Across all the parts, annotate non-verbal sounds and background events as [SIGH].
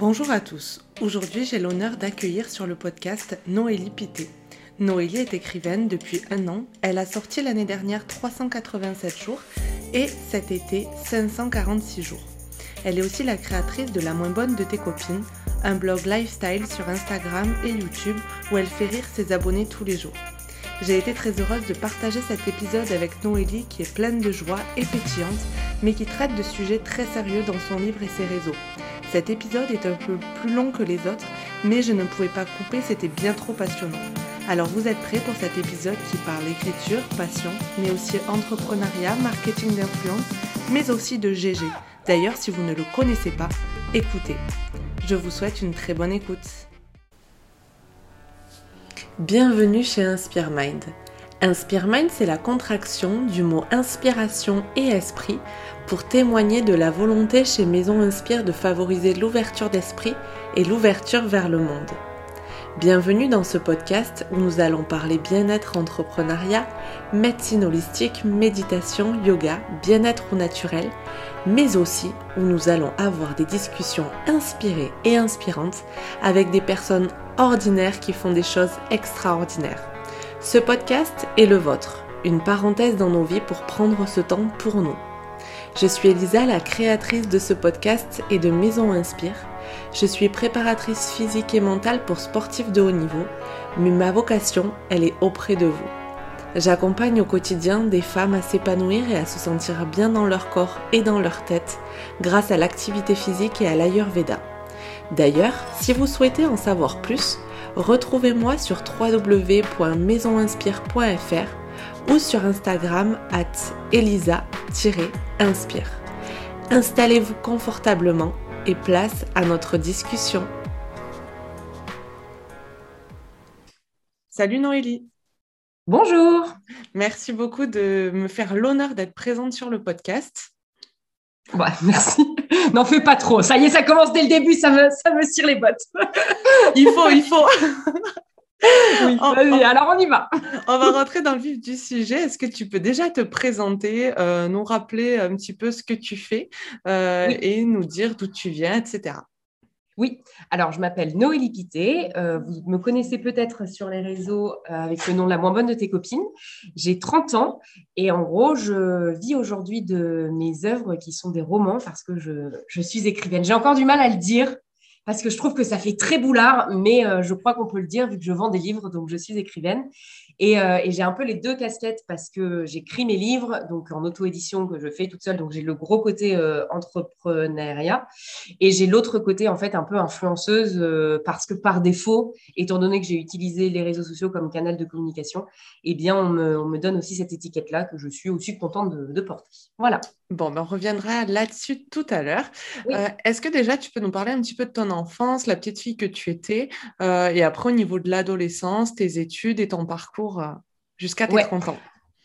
Bonjour à tous. Aujourd'hui, j'ai l'honneur d'accueillir sur le podcast Noélie Pité. Noélie est écrivaine depuis un an. Elle a sorti l'année dernière 387 jours et cet été 546 jours. Elle est aussi la créatrice de La moins bonne de tes copines, un blog lifestyle sur Instagram et YouTube où elle fait rire ses abonnés tous les jours. J'ai été très heureuse de partager cet épisode avec Noélie qui est pleine de joie et pétillante, mais qui traite de sujets très sérieux dans son livre et ses réseaux. Cet épisode est un peu plus long que les autres, mais je ne pouvais pas couper, c'était bien trop passionnant. Alors vous êtes prêts pour cet épisode qui parle écriture, passion, mais aussi entrepreneuriat, marketing d'influence, mais aussi de GG. D'ailleurs, si vous ne le connaissez pas, écoutez. Je vous souhaite une très bonne écoute. Bienvenue chez Inspire Mind. Inspire Mind, c'est la contraction du mot inspiration et esprit pour témoigner de la volonté chez Maison Inspire de favoriser l'ouverture d'esprit et l'ouverture vers le monde. Bienvenue dans ce podcast où nous allons parler bien-être entrepreneuriat, médecine holistique, méditation, yoga, bien-être au naturel, mais aussi où nous allons avoir des discussions inspirées et inspirantes avec des personnes ordinaires qui font des choses extraordinaires. Ce podcast est le vôtre, une parenthèse dans nos vies pour prendre ce temps pour nous. Je suis Elisa, la créatrice de ce podcast et de Maison Inspire. Je suis préparatrice physique et mentale pour sportifs de haut niveau, mais ma vocation, elle est auprès de vous. J'accompagne au quotidien des femmes à s'épanouir et à se sentir bien dans leur corps et dans leur tête grâce à l'activité physique et à l'Ayurveda. D'ailleurs, si vous souhaitez en savoir plus, retrouvez-moi sur www.maisoninspire.fr ou sur Instagram at elisa-inspire. Installez-vous confortablement et place à notre discussion. Salut Noélie. Bonjour. Merci beaucoup de me faire l'honneur d'être présente sur le podcast. Ouais, merci. [LAUGHS] N'en fais pas trop. Ça y est, ça commence dès le début, ça me, ça me cire les bottes. il faut, il faut. [LAUGHS] [LAUGHS] oui, vas-y, alors on y va. on va rentrer dans le vif du sujet. Est-ce que tu peux déjà te présenter, euh, nous rappeler un petit peu ce que tu fais euh, et nous dire d'où tu viens, etc. Oui, alors je m'appelle Noélie Pité. Euh, vous me connaissez peut-être sur les réseaux avec le nom La moins bonne de tes copines. J'ai 30 ans et en gros, je vis aujourd'hui de mes œuvres qui sont des romans parce que je, je suis écrivaine. J'ai encore du mal à le dire parce que je trouve que ça fait très boulard, mais euh, je crois qu'on peut le dire vu que je vends des livres, donc je suis écrivaine. Euh, et, j'ai un peu les deux casquettes parce que j'écris mes livres, donc en auto-édition que je fais toute seule, donc j'ai le gros côté euh, entrepreneuriat, et j'ai l'autre côté en fait un peu influenceuse parce que par défaut, étant donné que j'ai utilisé les réseaux sociaux comme canal de communication, eh bien on me, donne aussi cette étiquette-là que je suis aussi contente de, porter. Voilà. Bon, ben on reviendra là-dessus tout à l'heure. Est-ce que déjà tu peux nous parler un petit peu de ton enfance, la petite fille que tu étais, euh, et après au niveau de l'adolescence, tes études et ton parcours euh, jusqu'à tes 30 ans?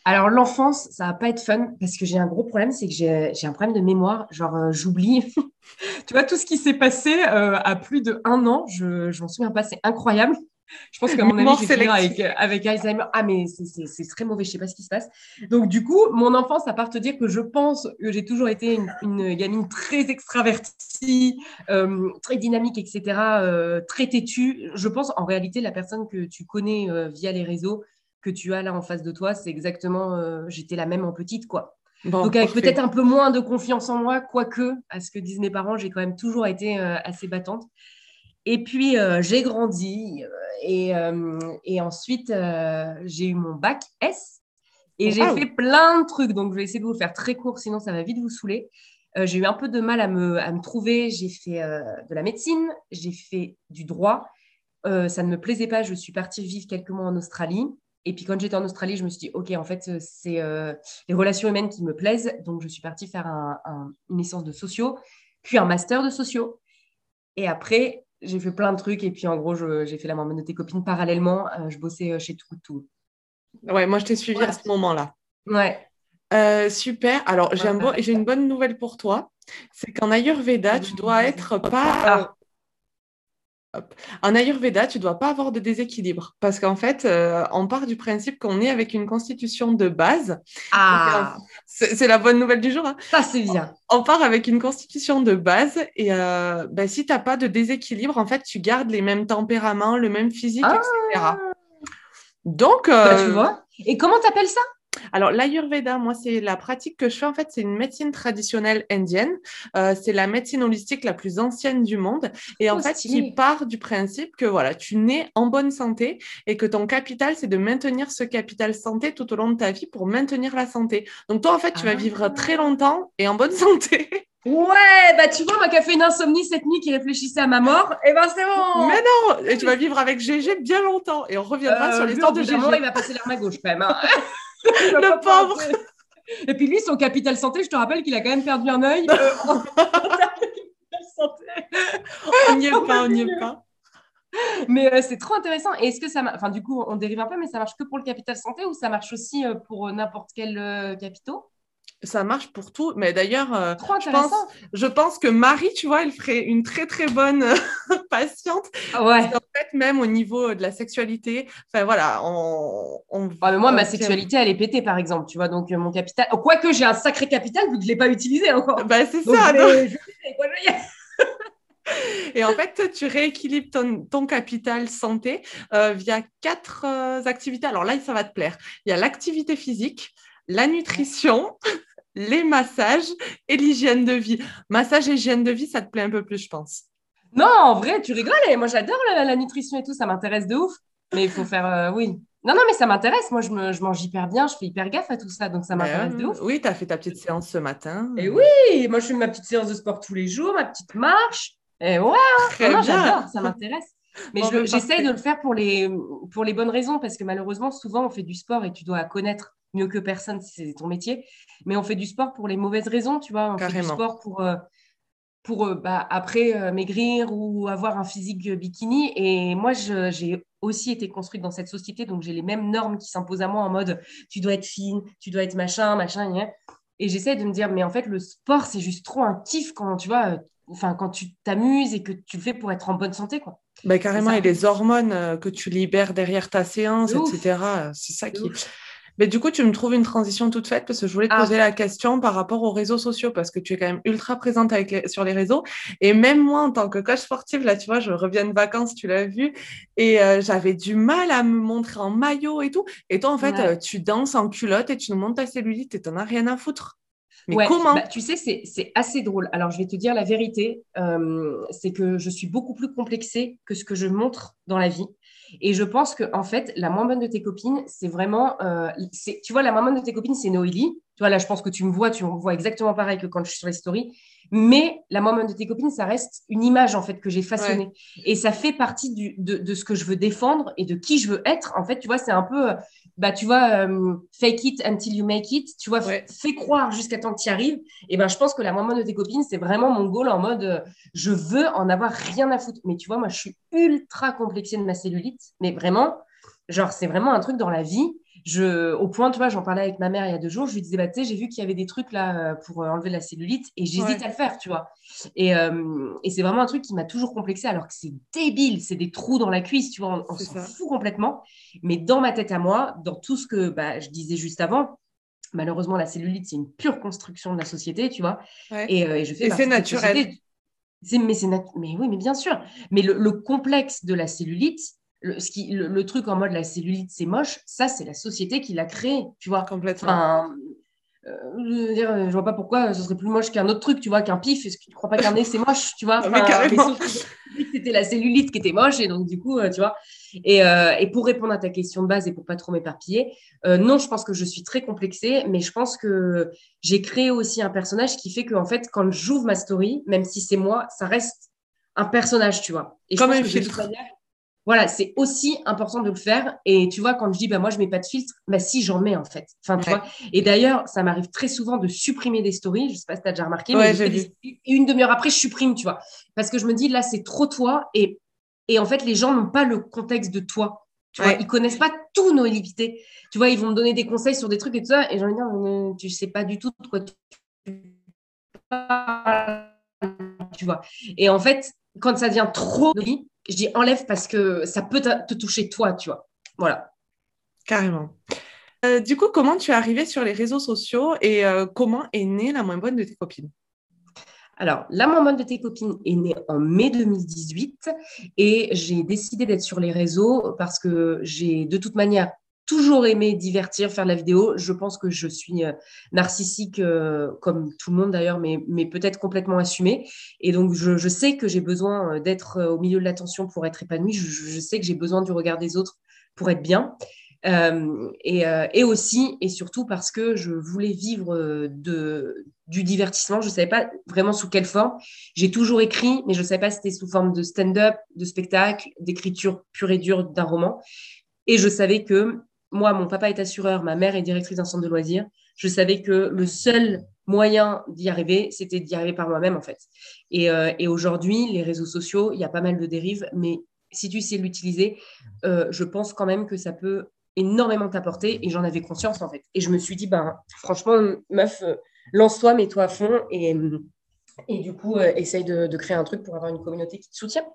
Alors, l'enfance, ça va pas être fun parce que j'ai un gros problème, c'est que j'ai un problème de mémoire. Genre, euh, j'oublie. [LAUGHS] tu vois, tout ce qui s'est passé à plus de un an, je m'en souviens pas, c'est incroyable. Je pense qu'à mon avis, j'ai avec, avec Alzheimer. Ah, mais c'est très mauvais, je sais pas ce qui se passe. Donc, du coup, mon enfance, à part te dire que je pense que j'ai toujours été une, gamine très extravertie, euh, très dynamique, etc., euh, très têtue, je pense en réalité, la personne que tu connais euh, via les réseaux, que tu as là en face de toi, c'est exactement, j'étais la même en petite, quoi. Donc, avec peut-être un peu moins de confiance en moi, quoique, à ce que disent mes parents, j'ai quand même toujours été assez battante. Et puis, j'ai grandi. Euh, et, ensuite, euh, j'ai eu mon bac S et j'ai fait plein de trucs. Donc, je vais essayer de vous le faire très court, sinon ça va vite vous saouler. Euh, j'ai eu un peu de mal à me, à me trouver. J'ai fait de la médecine, j'ai fait du droit. ça ne me plaisait pas. Je suis partie vivre quelques mois en Australie. Et puis quand j'étais en Australie, je me suis dit, OK, en fait, c'est les relations humaines qui me plaisent. Donc, je suis partie faire une licence de sociaux, puis un master de sociaux. Et après, j'ai fait plein de trucs et puis en gros, j'ai fait la maman de tes copines parallèlement. Euh, je bossais euh, chez Tout Tout. Ouais, moi je t'ai suivi à ce moment-là. Ouais. Euh, super. Alors, j'ai une bonne nouvelle pour toi. C'est qu'en Ayurveda, tu dois être pas. En Ayurveda, tu ne dois pas avoir de déséquilibre parce qu'en fait, euh, on part du principe qu'on est avec une constitution de base. Ah C'est la bonne nouvelle du jour. Hein. Ça, c'est bien. On, part avec une constitution de base et euh, ben, si tu n'as pas de déséquilibre, en fait, tu gardes les mêmes tempéraments, le même physique, etc. Ah. Donc. Bah, tu vois. Et comment tu appelles ça? Alors, l'Ayurveda, moi, c'est la pratique que je fais. En fait, c'est une médecine traditionnelle indienne. Euh, c'est la médecine holistique la plus ancienne du monde. Et en oh, fait, qui part du principe que voilà, tu nais en bonne santé et que ton capital, c'est de maintenir ce capital santé tout au long de ta vie pour maintenir la santé. Donc, toi, en fait, tu vas vivre ah. très longtemps et en bonne [LAUGHS] santé. Ouais, bah tu vois, moi qui a fait une insomnie cette nuit, qui réfléchissait à ma mort, et eh ben c'est bon. Mais non, et tu vas vivre avec GG bien longtemps, et on reviendra euh, sur l'histoire de GG. il va passer l'arme à gauche quand même. Hein. [LAUGHS] le pauvre. Et puis lui, son capital santé, je te rappelle qu'il a quand même perdu un œil. Euh, [LAUGHS] [LAUGHS] on n'y est pas, on n'y est pas. Mais euh, c'est trop intéressant. Et est-ce que ça, enfin du coup, on dérive un peu, mais ça marche que pour le capital santé ou ça marche aussi euh, pour n'importe quel capitaux? Ça marche pour tout. Mais d'ailleurs, euh, je, pense, je pense que Marie, tu vois, elle ferait une très très bonne [LAUGHS] patiente. Ah ouais. en fait, même au niveau de la sexualité, enfin voilà, on. Ah, mais moi, ma sexualité, elle est pétée, par exemple, tu vois. Donc euh, mon capital, quoique j'ai un sacré capital vu que je l'ai pas utilisé encore. Bah c'est ça. Et en fait, tu rééquilibres ton, capital santé euh, via quatre activités. Alors là, ça va te plaire. Il y a l'activité physique, la nutrition, les massages et l'hygiène de vie. Massage et hygiène de vie, ça te plaît un peu plus, je pense. Non, en vrai, tu rigoles. moi, j'adore la, nutrition et tout, ça m'intéresse de ouf. Mais il faut faire, euh, oui. Non, non, mais ça m'intéresse. Moi, je, me, je, mange hyper bien, je fais hyper gaffe à tout ça, donc ça m'intéresse de ouf. Oui, tu as fait ta petite séance ce matin. Et oui, moi, je fais ma petite séance de sport tous les jours, ma petite marche. Et ouais, Très j'adore, ça m'intéresse. Mais ben, j'essaye de le faire pour les, pour les bonnes raisons, parce que malheureusement, souvent, on fait du sport et tu dois connaître mieux que personne si c'est ton métier. Mais on fait du sport pour les mauvaises raisons, tu vois. On fait du sport pour, euh, pour euh, bah, après euh, maigrir ou avoir un physique bikini. Et moi, j'ai aussi été construite dans cette société, donc j'ai les mêmes normes qui s'imposent à moi en mode tu dois être fine, tu dois être machin, machin, et j'essaie de me dire, mais en fait, le sport, c'est juste trop un kiff quand tu vois, enfin, quand tu t'amuses et que tu le fais pour être en bonne santé, quoi. Bah, carrément, et les hormones que tu libères derrière ta séance, etc. C'est ça qui. Mais du coup, tu me trouves une transition toute faite parce que je voulais te ah. poser la question par rapport aux réseaux sociaux parce que tu es quand même ultra présente avec sur les réseaux. Et même moi, en tant que coach sportive, là, tu vois, je reviens de vacances, tu l'as vu, et euh, j'avais du mal à me montrer en maillot et tout. Et toi, en fait, euh, tu danses en culotte et tu nous montres ta cellulite et t'en as rien à foutre. Mais comment bah, Tu sais, c'est assez drôle. Alors, je vais te dire la vérité, euh, c'est que je suis beaucoup plus complexée que ce que je montre dans la vie. Et je pense que en fait, la moins bonne de tes copines, c'est vraiment, euh, tu vois, la moins bonne de tes copines, c'est Noélie. Tu vois, là, je pense que tu me vois, tu me vois exactement pareil que quand je suis sur les stories. Mais la bonne de tes copines, ça reste une image en fait que j'ai façonnée. Et ça fait partie du, de, de, ce que je veux défendre et de qui je veux être. En fait, tu vois, c'est un peu bah, tu vois, euh, fake it until you make it, tu vois, fais croire jusqu'à temps que tu y arrives. Et ben, je pense que la maman de tes copines, c'est vraiment mon goal en mode, euh, je veux en avoir rien à foutre. Mais tu vois, moi, je suis ultra complexée de ma cellulite, mais vraiment, genre, c'est vraiment un truc dans la vie je, au point, tu vois, j'en parlais avec ma mère il y a deux jours, je lui disais, bah, tu sais, j'ai vu qu'il y avait des trucs là euh, pour euh, enlever la cellulite et j'hésite à le faire, tu vois. Et, euh, et c'est vraiment un truc qui m'a toujours complexé alors que c'est débile, c'est des trous dans la cuisse, tu vois, on, s'en fout complètement. Mais dans ma tête à moi, dans tout ce que bah, je disais juste avant, malheureusement, la cellulite, c'est une pure construction de la société, tu vois. Et, je fais c'est naturel. mais, mais oui, mais bien sûr. Mais le complexe de la cellulite, le, ce qui, le, truc en mode la cellulite, c'est moche, ça, c'est la société qui l'a créé, tu vois. Complètement. Euh, je, veux dire, je vois pas pourquoi ce serait plus moche qu'un autre truc, tu vois, qu'un pif. Est-ce que tu crois pas qu'un nez, c'est moche, tu vois carrément. C'était la cellulite qui était moche, et donc, du coup, euh, tu vois. Et, euh, et, pour répondre à ta question de base et pour pas trop m'éparpiller, non, je pense que je suis très complexée, mais je pense que j'ai créé aussi un personnage qui fait que, en fait, quand j'ouvre ma story, même si c'est moi, ça reste un personnage, tu vois. Et Comme un filtre voilà, c'est aussi important de le faire. Et tu vois, quand je dis, bah, moi, je mets pas de filtre, bah, si, j'en mets, en fait. Enfin, tu vois. Et d'ailleurs, ça m'arrive très souvent de supprimer des stories. Je sais pas si tu as déjà remarqué, mais une demi-heure après, je supprime, tu vois. Parce que je me dis, là, c'est trop toi. Et, et en fait, les gens n'ont pas le contexte de toi. Tu vois, ils connaissent pas tous nos limités. Tu vois, ils vont me donner des conseils sur des trucs et tout ça. Et j'ai envie de dire, tu sais pas du tout de quoi tu tu vois. Et en fait, quand ça devient trop, je dis enlève parce que ça peut te toucher toi, tu vois. Voilà. Carrément. Euh, du coup, comment tu es arrivée sur les réseaux sociaux et euh, comment est née la moins bonne de tes copines? Alors, la moins bonne de tes copines est née en mai 2018 et j'ai décidé d'être sur les réseaux parce que j'ai de toute manière toujours aimé divertir, faire de la vidéo. Je pense que je suis euh, narcissique comme tout le monde d'ailleurs, mais, peut-être complètement assumée. Et donc, je, sais que j'ai besoin d'être au milieu de l'attention pour être épanouie. je sais que j'ai besoin du regard des autres pour être bien. Euh, euh, et, aussi et surtout parce que je voulais vivre euh, du divertissement. Je ne savais pas vraiment sous quelle forme. J'ai toujours écrit, mais je ne savais pas si c'était sous forme de stand-up, de spectacle, d'écriture pure et dure d'un roman. Et je savais que moi, mon papa est assureur, ma mère est directrice d'un centre de loisirs. Je savais que le seul moyen d'y arriver, c'était d'y arriver par moi-même, en fait. Et, et aujourd'hui, les réseaux sociaux, il y a pas mal de dérives, mais si tu sais l'utiliser, je pense quand même que ça peut énormément t'apporter et j'en avais conscience en fait. Et je me suis dit, ben, franchement, meuf, euh, lance-toi, mets-toi à fond et, euh, du coup, euh, essaye de, créer un truc pour avoir une communauté qui te soutient.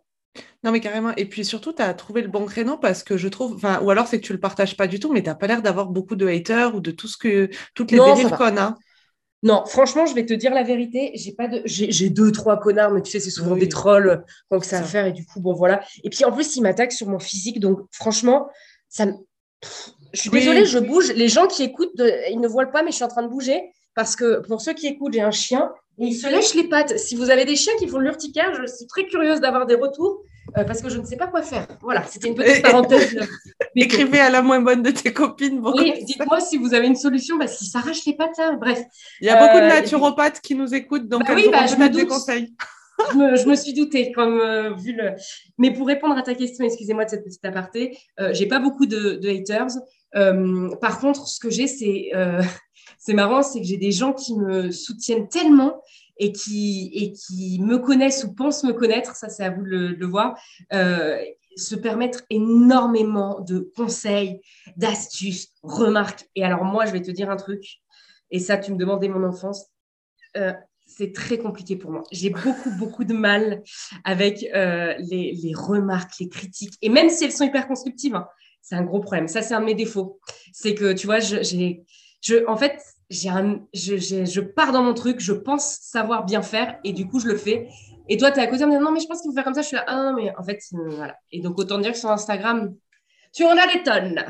Non, mais carrément. Et puis surtout, tu as trouvé le bon créneau parce que je trouve, enfin, ou alors c'est que tu le partages pas du tout, mais tu n'as pas l'air d'avoir beaucoup de haters ou de tout ce que, toutes les dérives qu'on a. Non, franchement, je vais te dire la vérité. J'ai pas de, j'ai deux trois connards, mais tu sais, c'est souvent des trolls donc ça à faire et du coup, bon voilà. Et puis en plus, ils m'attaquent sur mon physique, donc franchement, ça, je suis désolée, je bouge. Les gens qui écoutent, ils ne voient pas, mais je suis en train de bouger parce que pour ceux qui écoutent, j'ai un chien et il se lèche les pattes. Si vous avez des chiens qui font de l'urticaire, je suis très curieuse d'avoir des retours euh, parce que je ne sais pas quoi faire. Voilà, c'était une petite parenthèse. [LAUGHS] Écrivez à la moins bonne de tes copines. oui, dites-moi si vous avez une solution parce qu'il s'arrache les pattes. Hein. Bref. Il y a beaucoup de euh, naturopathes qui nous écoutent, donc bah oui, bah, je me des conseils [LAUGHS] je, me, suis doutée, comme euh, vu le. Mais pour répondre à ta question, excusez-moi de cette petite aparté, euh, j'ai pas beaucoup de, haters. Euh, par contre, ce que j'ai, c'est c'est marrant, c'est que j'ai des gens qui me soutiennent tellement et qui et qui me connaissent ou pensent me connaître. Ça, c'est à vous de le, voir. se permettre énormément de conseils, d'astuces, remarques. Et alors moi, je vais te dire un truc. Et ça, tu me demandais mon enfance c'est très compliqué pour moi. J'ai beaucoup, beaucoup de mal avec euh, les, remarques, les critiques. Et même si elles sont hyper constructives, hein, c'est un gros problème. Ça, c'est un de mes défauts. C'est que, tu vois, j'ai, je, en fait, j'ai un, je, je, pars dans mon truc, je pense savoir bien faire et du coup, je le fais. Et toi, tu es à côté, me non, mais je pense qu'il faut faire comme ça. Je suis là, ah non, mais en fait, euh, voilà. Et donc, autant dire que sur Instagram, tu en as des tonnes.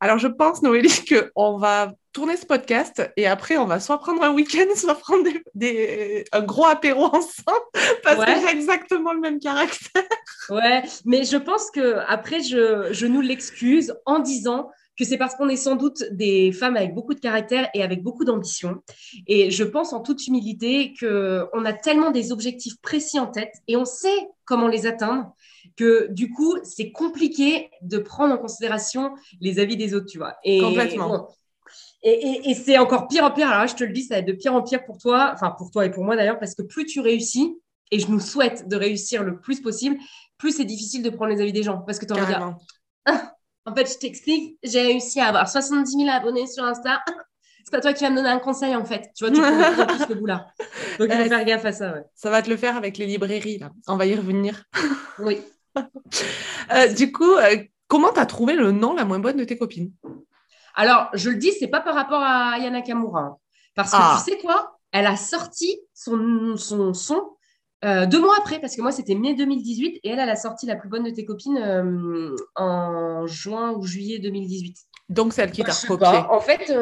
Alors, je pense, Noélie, qu'on va tourner ce podcast et après, on va soit prendre un week-end, [LAUGHS] soit prendre des, un gros apéro ensemble [LAUGHS] parce que j'ai exactement le même caractère. Ouais, mais je pense que après, je, je nous l'excuse en disant que c'est parce qu'on est sans doute des femmes avec beaucoup de caractère et avec beaucoup d'ambition. Et je pense en toute humilité qu'on a tellement des objectifs précis en tête et on sait comment les atteindre que du coup, c'est compliqué de prendre en considération les avis des autres, tu vois. Et, Complètement. et, c'est encore pire en pire. Alors je te le dis, ça va être de pire en pire pour toi, enfin pour toi et pour moi d'ailleurs, parce que plus tu réussis, et je nous souhaite de réussir le plus possible, plus c'est difficile de prendre les avis des gens. Parce que tu en ah, en fait, je t'explique, j'ai réussi à avoir 70 000 abonnés sur Insta. [LAUGHS] C'est pas toi qui vas me donner un conseil en fait. Tu vois, tu comprends plus ce bout-là. Donc, il faut faire gaffe à ça. Ça va te le faire avec les librairies, là. On va y revenir. [LAUGHS] Oui. Euh, du coup, euh, comment tu as trouvé le nom la moins bonne de tes copines? Alors, je le dis, c'est pas par rapport à Yana Kamura. Hein. parce que ah. tu sais quoi? Elle a sorti son, son son euh, deux mois après, parce que moi, c'était mai 2018 et elle, elle a sorti La plus bonne de tes copines en juin ou juillet 2018. Donc, celle qui t'a recopié. En fait,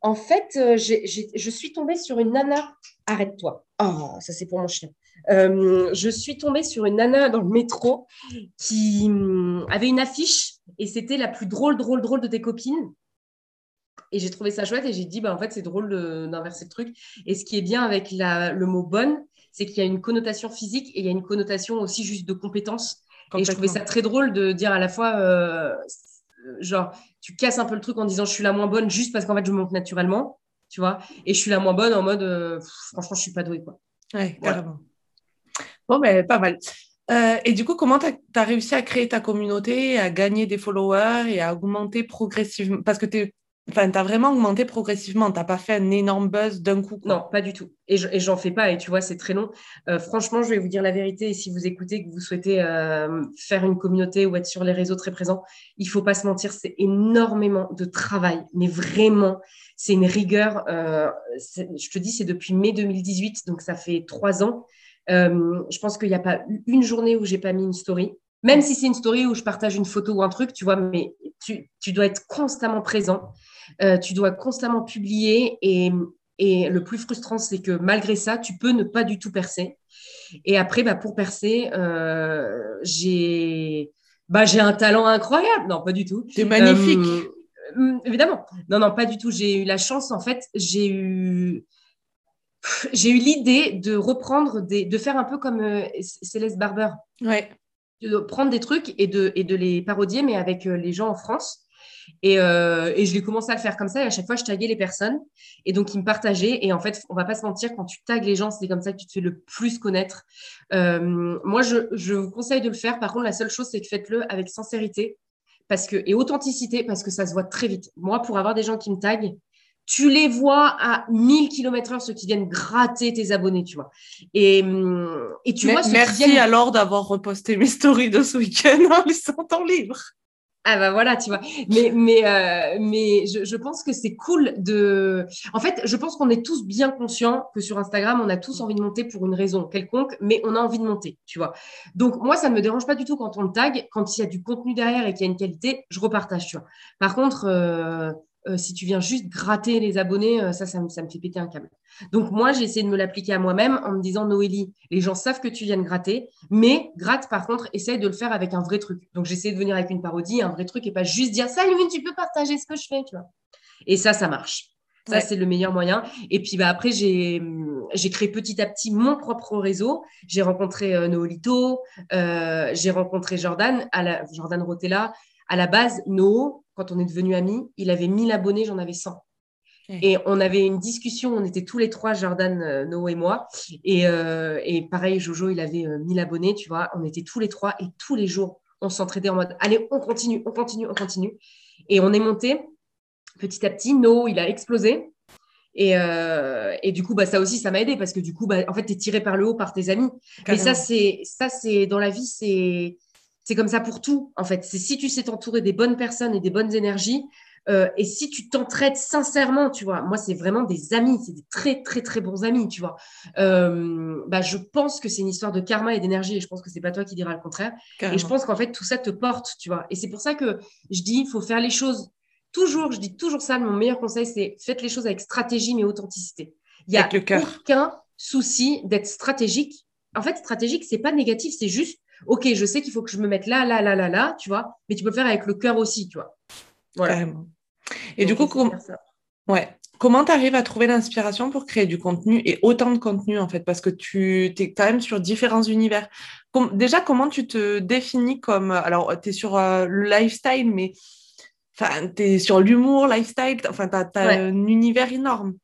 en fait je suis tombée sur une nana. Arrête-toi. Oh, ça, c'est pour mon chien. Euh, je suis tombée sur une nana dans le métro qui hum, avait une affiche et c'était la plus drôle, drôle, drôle de tes copines. Et j'ai trouvé ça chouette et j'ai dit, bah, en fait, c'est drôle d'inverser le truc. Et ce qui est bien avec le mot bonne, c'est qu'il y a une connotation physique et il y a une connotation aussi juste de compétence. Et je trouvais ça très drôle de dire à la fois, euh, genre, tu casses un peu le truc en disant je suis la moins bonne juste parce qu'en fait, je monte naturellement, tu vois. Et je suis la moins bonne en mode, euh, franchement, je suis pas douée, quoi. Ouais, carrément. Bon, ben, pas mal. Euh, et du coup, comment tu as, réussi à créer ta communauté, à gagner des followers et à augmenter progressivement? Parce que tu Enfin, tu as vraiment augmenté progressivement. Tu n'as pas fait un énorme buzz d'un coup. Non, pas du tout. Et j'en fais pas. Et tu vois, c'est très long. Euh, franchement, je vais vous dire la vérité. Et si vous écoutez, que vous souhaitez euh, faire une communauté ou être sur les réseaux très présents, il faut pas se mentir, c'est énormément de travail. Mais vraiment, c'est une rigueur. Euh, je te dis, c'est depuis mai 2018. Donc, ça fait trois ans. je pense qu'il n'y a pas une journée où j'ai pas mis une story. Même si c'est une story où je partage une photo ou un truc, tu vois, mais tu, tu dois être constamment présent. Euh, tu dois constamment publier et, et le plus frustrant, c'est que malgré ça, tu peux ne pas du tout percer. Et après, bah, pour percer, euh, j'ai bah, un talent incroyable. Non, pas du tout. C'est magnifique. Euh, évidemment. Non, non, pas du tout. J'ai eu la chance, en fait, j'ai eu j'ai eu l'idée de reprendre des, de faire un peu comme Céleste Barber. Ouais. De prendre des trucs et de, et de les parodier, mais avec les gens en France. Et, euh, et je l'ai commencé à le faire comme ça. Et à chaque fois, je taguais les personnes. Et donc, ils me partageaient. Et en fait, on va pas se mentir, quand tu tagues les gens, c'est comme ça que tu te fais le plus connaître. Euh, moi, je, je, vous conseille de le faire. Par contre, la seule chose, c'est que faites-le avec sincérité parce que, et authenticité parce que ça se voit très vite. Moi, pour avoir des gens qui me taguent, tu les vois à 1000 km heure, ceux qui viennent gratter tes abonnés, tu vois. Et, et tu vois, merci alors d'avoir reposté mes stories de ce week-end en les sentant libres. Ah bah voilà, tu vois. Mais, mais, euh, mais je, je, pense que c'est cool de... En fait, je pense qu'on est tous bien conscients que sur Instagram, on a tous envie de monter pour une raison quelconque, mais on a envie de monter, tu vois. Donc, moi, ça ne me dérange pas du tout quand on le tag. Quand il y a du contenu derrière et qu'il y a une qualité, je repartage, tu vois. Par contre, euh, euh, si tu viens juste gratter les abonnés, euh, ça, ça me, fait péter un câble. Donc moi, j'ai essayé de me l'appliquer à moi-même en me disant, Noélie, les gens savent que tu viens de gratter, mais gratte par contre, essaye de le faire avec un vrai truc. Donc j'ai essayé de venir avec une parodie, un vrai truc, et pas juste dire, salut, tu peux partager ce que je fais, tu vois. Et ça, ça marche. Ça, c'est le meilleur moyen. Et puis bah, après, j'ai créé petit à petit mon propre réseau. J'ai rencontré euh, Noolito, j'ai rencontré Jordan, à la, Jordan Rotella. À la base, No, quand on est devenus amis, il avait 1000 abonnés, j'en avais 100. Et on avait une discussion, on était tous les trois, Jordan, euh, Noah et moi. Euh, et, pareil, Jojo, il avait 1000 euh, abonnés, tu vois. On était tous les trois et tous les jours, on s'entraidait en mode allez, on continue, on continue, on continue. Et on est monté petit à petit. No, il a explosé. Et, du coup, bah, ça aussi, ça m'a aidé parce que du coup, bah, en fait, tu es tiré par le haut par tes amis. Mais ça, c'est ça, c'est dans la vie, c'est c'est comme ça pour tout, en fait. C'est si tu sais t'entourer des bonnes personnes et des bonnes énergies, euh, et si tu t'entraides sincèrement, tu vois, moi, c'est vraiment des amis, c'est des très, très, très bons amis, tu vois. Euh, bah, je pense que c'est une histoire de karma et d'énergie, et je pense que c'est pas toi qui diras le contraire. Et je pense qu'en fait, tout ça te porte, tu vois. Et c'est pour ça que je dis, il faut faire les choses toujours, je dis toujours ça, mon meilleur conseil, c'est faites les choses avec stratégie, mais authenticité. Il y a aucun souci d'être stratégique. En fait, stratégique, c'est pas négatif, c'est juste ok, je sais qu'il faut que je me mette là, là, là, là, là, tu vois, mais tu peux le faire avec le cœur aussi, tu vois. Voilà. Et du coup, ouais. comment tu arrives à trouver l'inspiration pour créer du contenu et autant de contenu, en fait, parce que tu es quand même sur différents univers. déjà, comment tu te définis comme. Alors, tu es sur euh, le lifestyle, mais tu es sur l'humour, lifestyle, enfin, tu as, un univers énorme.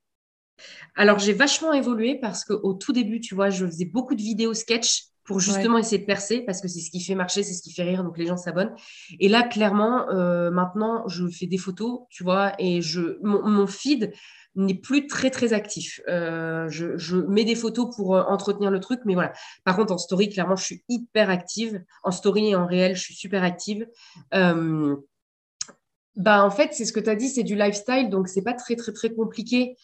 Alors, j'ai vachement évolué parce qu'au tout début, tu vois, je faisais beaucoup de vidéos sketch pour justement essayer de percer parce que c'est ce qui fait marcher, c'est ce qui fait rire, donc les gens s'abonnent. Et là, clairement, euh, maintenant, je fais des photos, tu vois, et je, mon, feed n'est plus très très actif. Euh, je, je, mets des photos pour euh, entretenir le truc, mais voilà. Par contre, en story, clairement, je suis hyper active. En story et en réel, je suis super active. Bah, en fait, c'est ce que tu as dit, c'est du lifestyle, donc c'est pas très très très compliqué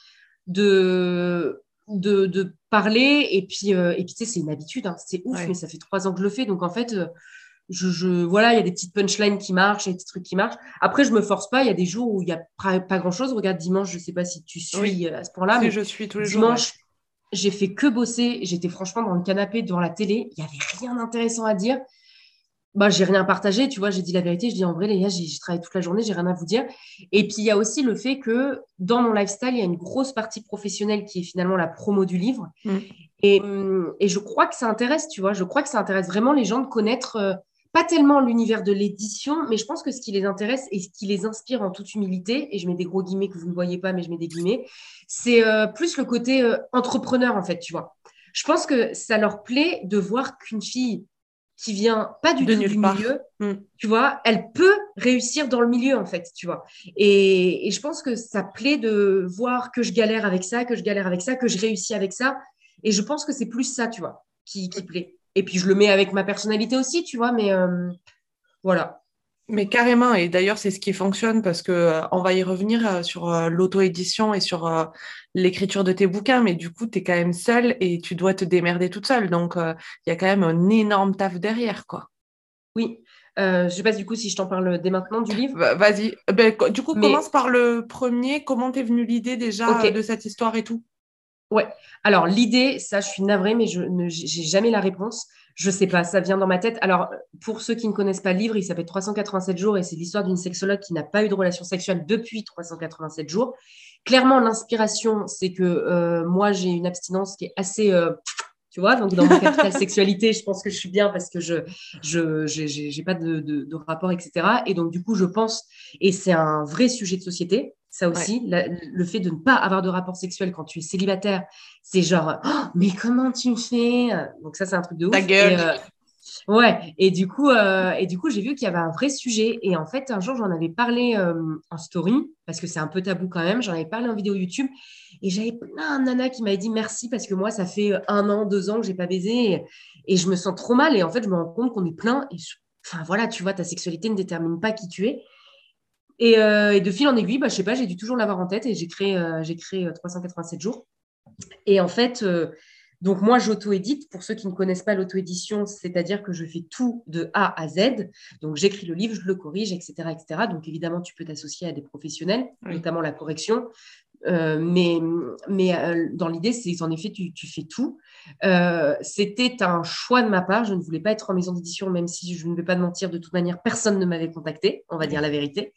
de de, parler. Et puis, euh, et puis tu sais, c'est une habitude. Hein. C'est ouf, mais ça fait trois ans que je le fais. Donc, en fait, euh, je, je voilà, il y a des petites punchlines qui marchent, il y a des petits trucs qui marchent. Après, je me force pas. Il y a des jours où il n'y a pas, grand-chose. Regarde, dimanche, je sais pas si tu suis euh, à ce point-là. mais je suis tous les dimanche, jours. J'ai fait que bosser. J'étais franchement dans le canapé devant la télé. Il n'y avait rien d'intéressant à dire bah, j'ai rien partagé, tu vois, j'ai dit la vérité, je dis en vrai, les gars, j'ai travaillé toute la journée, j'ai rien à vous dire. Et puis, il y a aussi le fait que dans mon lifestyle, il y a une grosse partie professionnelle qui est finalement la promo du livre. Mm. Et, et, je crois que ça intéresse, tu vois, je crois que ça intéresse vraiment les gens de connaître, euh, pas tellement l'univers de l'édition, mais je pense que ce qui les intéresse et ce qui les inspire en toute humilité, et je mets des gros guillemets que vous ne voyez pas, mais je mets des guillemets, c'est euh, plus le côté euh, entrepreneur, en fait, tu vois. Je pense que ça leur plaît de voir qu'une fille qui vient pas du De tout nulle du part. milieu, Mm. tu vois, elle peut réussir dans le milieu, en fait, tu vois. Et, et je pense que ça plaît de voir que je galère avec ça, que je galère avec ça, que je réussis avec ça. Et je pense que c'est plus ça, tu vois, qui, qui plaît. Et puis je le mets avec ma personnalité aussi, tu vois, mais euh, voilà. Mais carrément, et d'ailleurs, c'est ce qui fonctionne parce que euh, on va y revenir euh, sur euh, l'auto-édition et sur l'écriture de tes bouquins, mais du coup, tu es quand même seule et tu dois te démerder toute seule. Donc, il y a quand même un énorme taf derrière, quoi. Oui. Je sais pas du coup si je t'en parle dès maintenant du livre. Va- Vas-y. Ben, du coup, Mais- commence par le premier. Comment t'es venue l'idée déjà de cette histoire et tout? Ouais. Alors l'idée, ça, je suis navrée, mais je ne, j'ai jamais la réponse. Je sais pas, ça vient dans ma tête. Alors pour ceux qui ne connaissent pas le livre, il s'appelle 387 jours et c'est l'histoire d'une sexologue qui n'a pas eu de relation sexuelle depuis 387 jours. Clairement, l'inspiration, c'est que euh, moi j'ai une abstinence qui est assez, euh, tu vois, donc dans mon [LAUGHS] capital sexualité, je pense que je suis bien parce que je, je, j'ai, pas de, de, de rapport, etc. Et donc du coup, je pense, et c'est un vrai sujet de société. Ça aussi, la- le fait de ne pas avoir de rapport sexuel quand tu es célibataire, c'est genre, Oh, mais comment tu fais? Donc ça, c'est un truc de ouf. Ta gueule. Et, euh, ouais, et du coup, euh, et du coup, j'ai vu qu'il y avait un vrai sujet. Et en fait, un jour, j'en avais parlé euh, en story, parce que c'est un peu tabou quand même. J'en avais parlé en vidéo YouTube. Et j'avais plein de nanas qui m'avaient dit merci, parce que moi, ça fait un an, deux ans que j'ai pas baisé. Et, et je me sens trop mal. Et en fait, je me rends compte qu'on est plein. Et je- Enfin, voilà, tu vois, ta sexualité ne détermine pas qui tu es. Et, euh, et de fil en aiguille, bah, je sais pas, j'ai dû toujours l'avoir en tête et j'ai créé, euh, j'ai créé euh, 387 jours. Et en fait, euh, donc moi, j'auto-édite. Pour ceux qui ne connaissent pas l'auto-édition, c'est-à-dire que je fais tout de A à Z. Donc j'écris le livre, je le corrige, etc., etc. Donc évidemment, tu peux t'associer à des professionnels, Oui. notamment la correction. Euh, mais mais euh, dans l'idée, c'est en effet, tu, tu fais tout. Euh, C'était un choix de ma part. Je ne voulais pas être en maison d'édition, même si je ne vais pas te mentir, de toute manière, personne ne m'avait contacté, on va dire la vérité.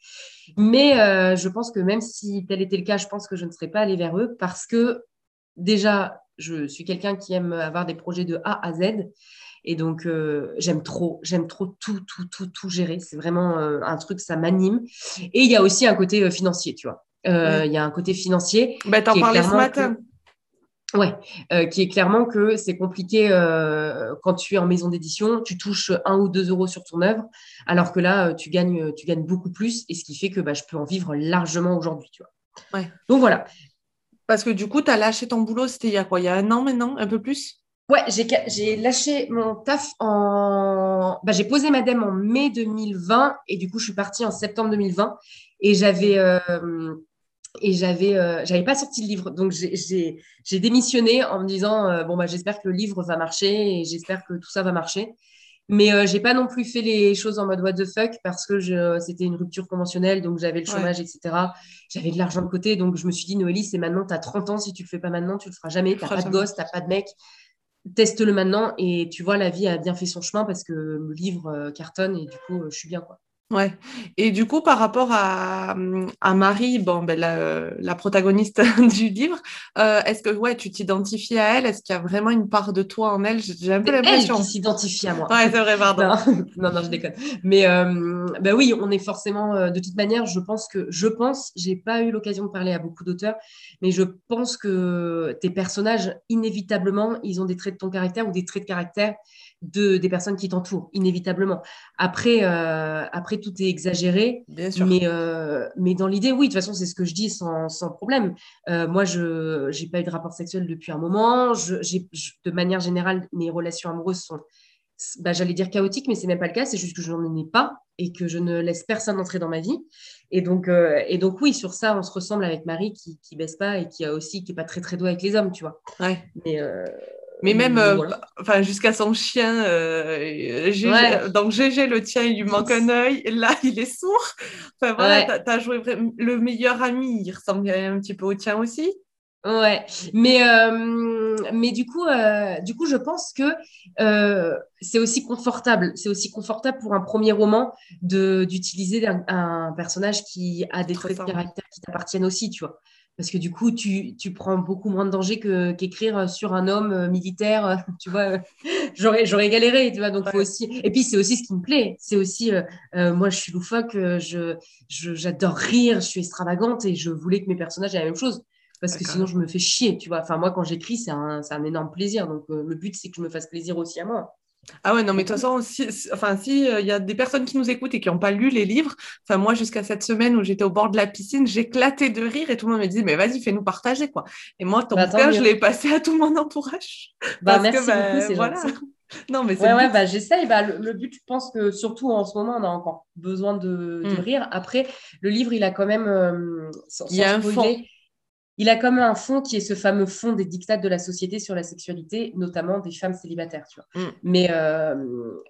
Mais je pense que même si tel était le cas, je pense que je ne serais pas allée vers eux parce que déjà, je suis quelqu'un qui aime avoir des projets de A à Z. Et donc, euh, j'aime trop, j'aime trop tout, tout, tout, tout gérer. C'est vraiment euh, un truc, ça m'anime. Et il y a aussi un côté euh, financier, tu vois. Euh. Il y a un côté financier Ben, t'en parlais ce matin. Ouais, euh, qui est clairement que c'est compliqué euh, quand tu es en maison d'édition, tu touches un ou deux euros sur ton œuvre, alors que là, tu gagnes, tu gagnes beaucoup plus, et ce qui fait que bah, je peux en vivre largement aujourd'hui, tu vois. Ouais. Donc voilà. Parce que du coup, t'as lâché ton boulot, c'était il y a quoi? Il y a un an maintenant, un peu plus? Ouais, j'ai lâché mon taf en. Bah, j'ai posé ma dème en mai 2020, et du coup, je suis partie en septembre 2020, et j'avais. euh, et j'avais euh, j'avais pas sorti le livre. Donc j'ai- démissionné en me disant euh, bon bah j'espère que le livre va marcher et j'espère que tout ça va marcher. Mais euh, j'ai pas non plus fait les choses en mode what the fuck parce que c'était une rupture conventionnelle donc j'avais le Ouais. chômage etc j'avais de l'argent de côté donc je me suis dit Noélie c'est maintenant t'as 30 ans si tu le fais pas maintenant tu le feras jamais. T'as pas de gosse t'as pas de mec. Teste-le maintenant et tu vois la vie a bien fait son chemin parce que le livre euh, cartonne et du coup je suis bien quoi Ouais. Et du coup, par rapport à, à Marie, bon, ben, la, la protagoniste [LAUGHS] du livre, euh, est-ce que ouais, tu t'identifies à elle? Est-ce qu'il y a vraiment une part de toi en elle? J'ai un peu elle l'impression. qui s'identifie à moi Ouais, c'est vrai, pardon. Non, [LAUGHS] non, non, je déconne. Mais euh, bah oui, on est forcément, euh, de toute manière, je pense que, je pense, j'ai pas eu l'occasion de parler à beaucoup d'auteurs, mais je pense que tes personnages, inévitablement, ils ont des traits de ton caractère ou des traits de caractère de, des personnes qui t'entourent, inévitablement. Après, euh, après, tout est exagéré, Bien sûr. mais, euh, mais dans l'idée, oui, de toute façon, c'est ce que je dis sans, sans problème. Euh, moi, je n'ai pas eu de rapport sexuel depuis un moment. Je, de manière générale, mes relations amoureuses sont, bah, j'allais dire chaotiques, mais c'est même pas le cas. C'est juste que je n'en ai pas et que je ne laisse personne entrer dans ma vie. Et donc, euh, et donc oui, sur ça, on se ressemble avec Marie qui qui baisse pas et qui a aussi qui est pas très très douée avec les hommes, tu vois. Ouais. Mais Mais même, mais euh, voilà. enfin, jusqu'à son chien, euh, Gégé- Ouais. donc Gégé, le tien, il lui manque un œil. Là, il est sourd. Enfin, voilà, Ouais. t'as, joué le meilleur ami. Il ressemble un petit peu au tien aussi. Ouais, mais, euh, mais du coup, euh, du coup, je pense que euh, c'est aussi confortable. C'est aussi confortable pour un premier roman de d'utiliser un, un personnage qui a des Très traits de caractère qui t'appartiennent aussi, tu vois. Parce que du coup, tu, tu prends beaucoup moins de danger que qu'écrire sur un homme euh, militaire, euh, [LAUGHS] tu vois. euh, J'aurais j'aurais galéré, tu vois. Donc faut aussi. Et puis c'est aussi ce qui me plaît. C'est aussi euh, moi, je suis loufoque, je je- j'adore rire, je suis extravagante et je voulais que mes personnages aient la même chose parce que sinon je me fais chier, tu vois. Enfin, moi, quand j'écris, c'est un, c'est un énorme plaisir. Donc, euh, le but, c'est que je me fasse plaisir aussi à moi. Ah ouais, non, mais de toute façon, si, enfin, si il y a des personnes qui nous écoutent et qui n'ont pas lu les livres, enfin, moi, jusqu'à cette semaine où j'étais au bord de la piscine, j'éclatais de rire et tout le monde me disait, mais vas-y, fais-nous partager, quoi. Et moi, ton bah, je l'ai passé à tout mon entourage. Bah, merci bah, beaucoup, c'est voilà. [LAUGHS] Non, mais ouais, ouais, bah, j'essaye. Bah, le, but, je pense que surtout en ce moment, on a encore besoin de, hmm. rire. Après, le livre, il a quand même. Euh, il y a un fond il a comme un fond qui est ce fameux fond des dictats de la société sur la sexualité, notamment des femmes célibataires. Tu vois. Mm. Mais, euh,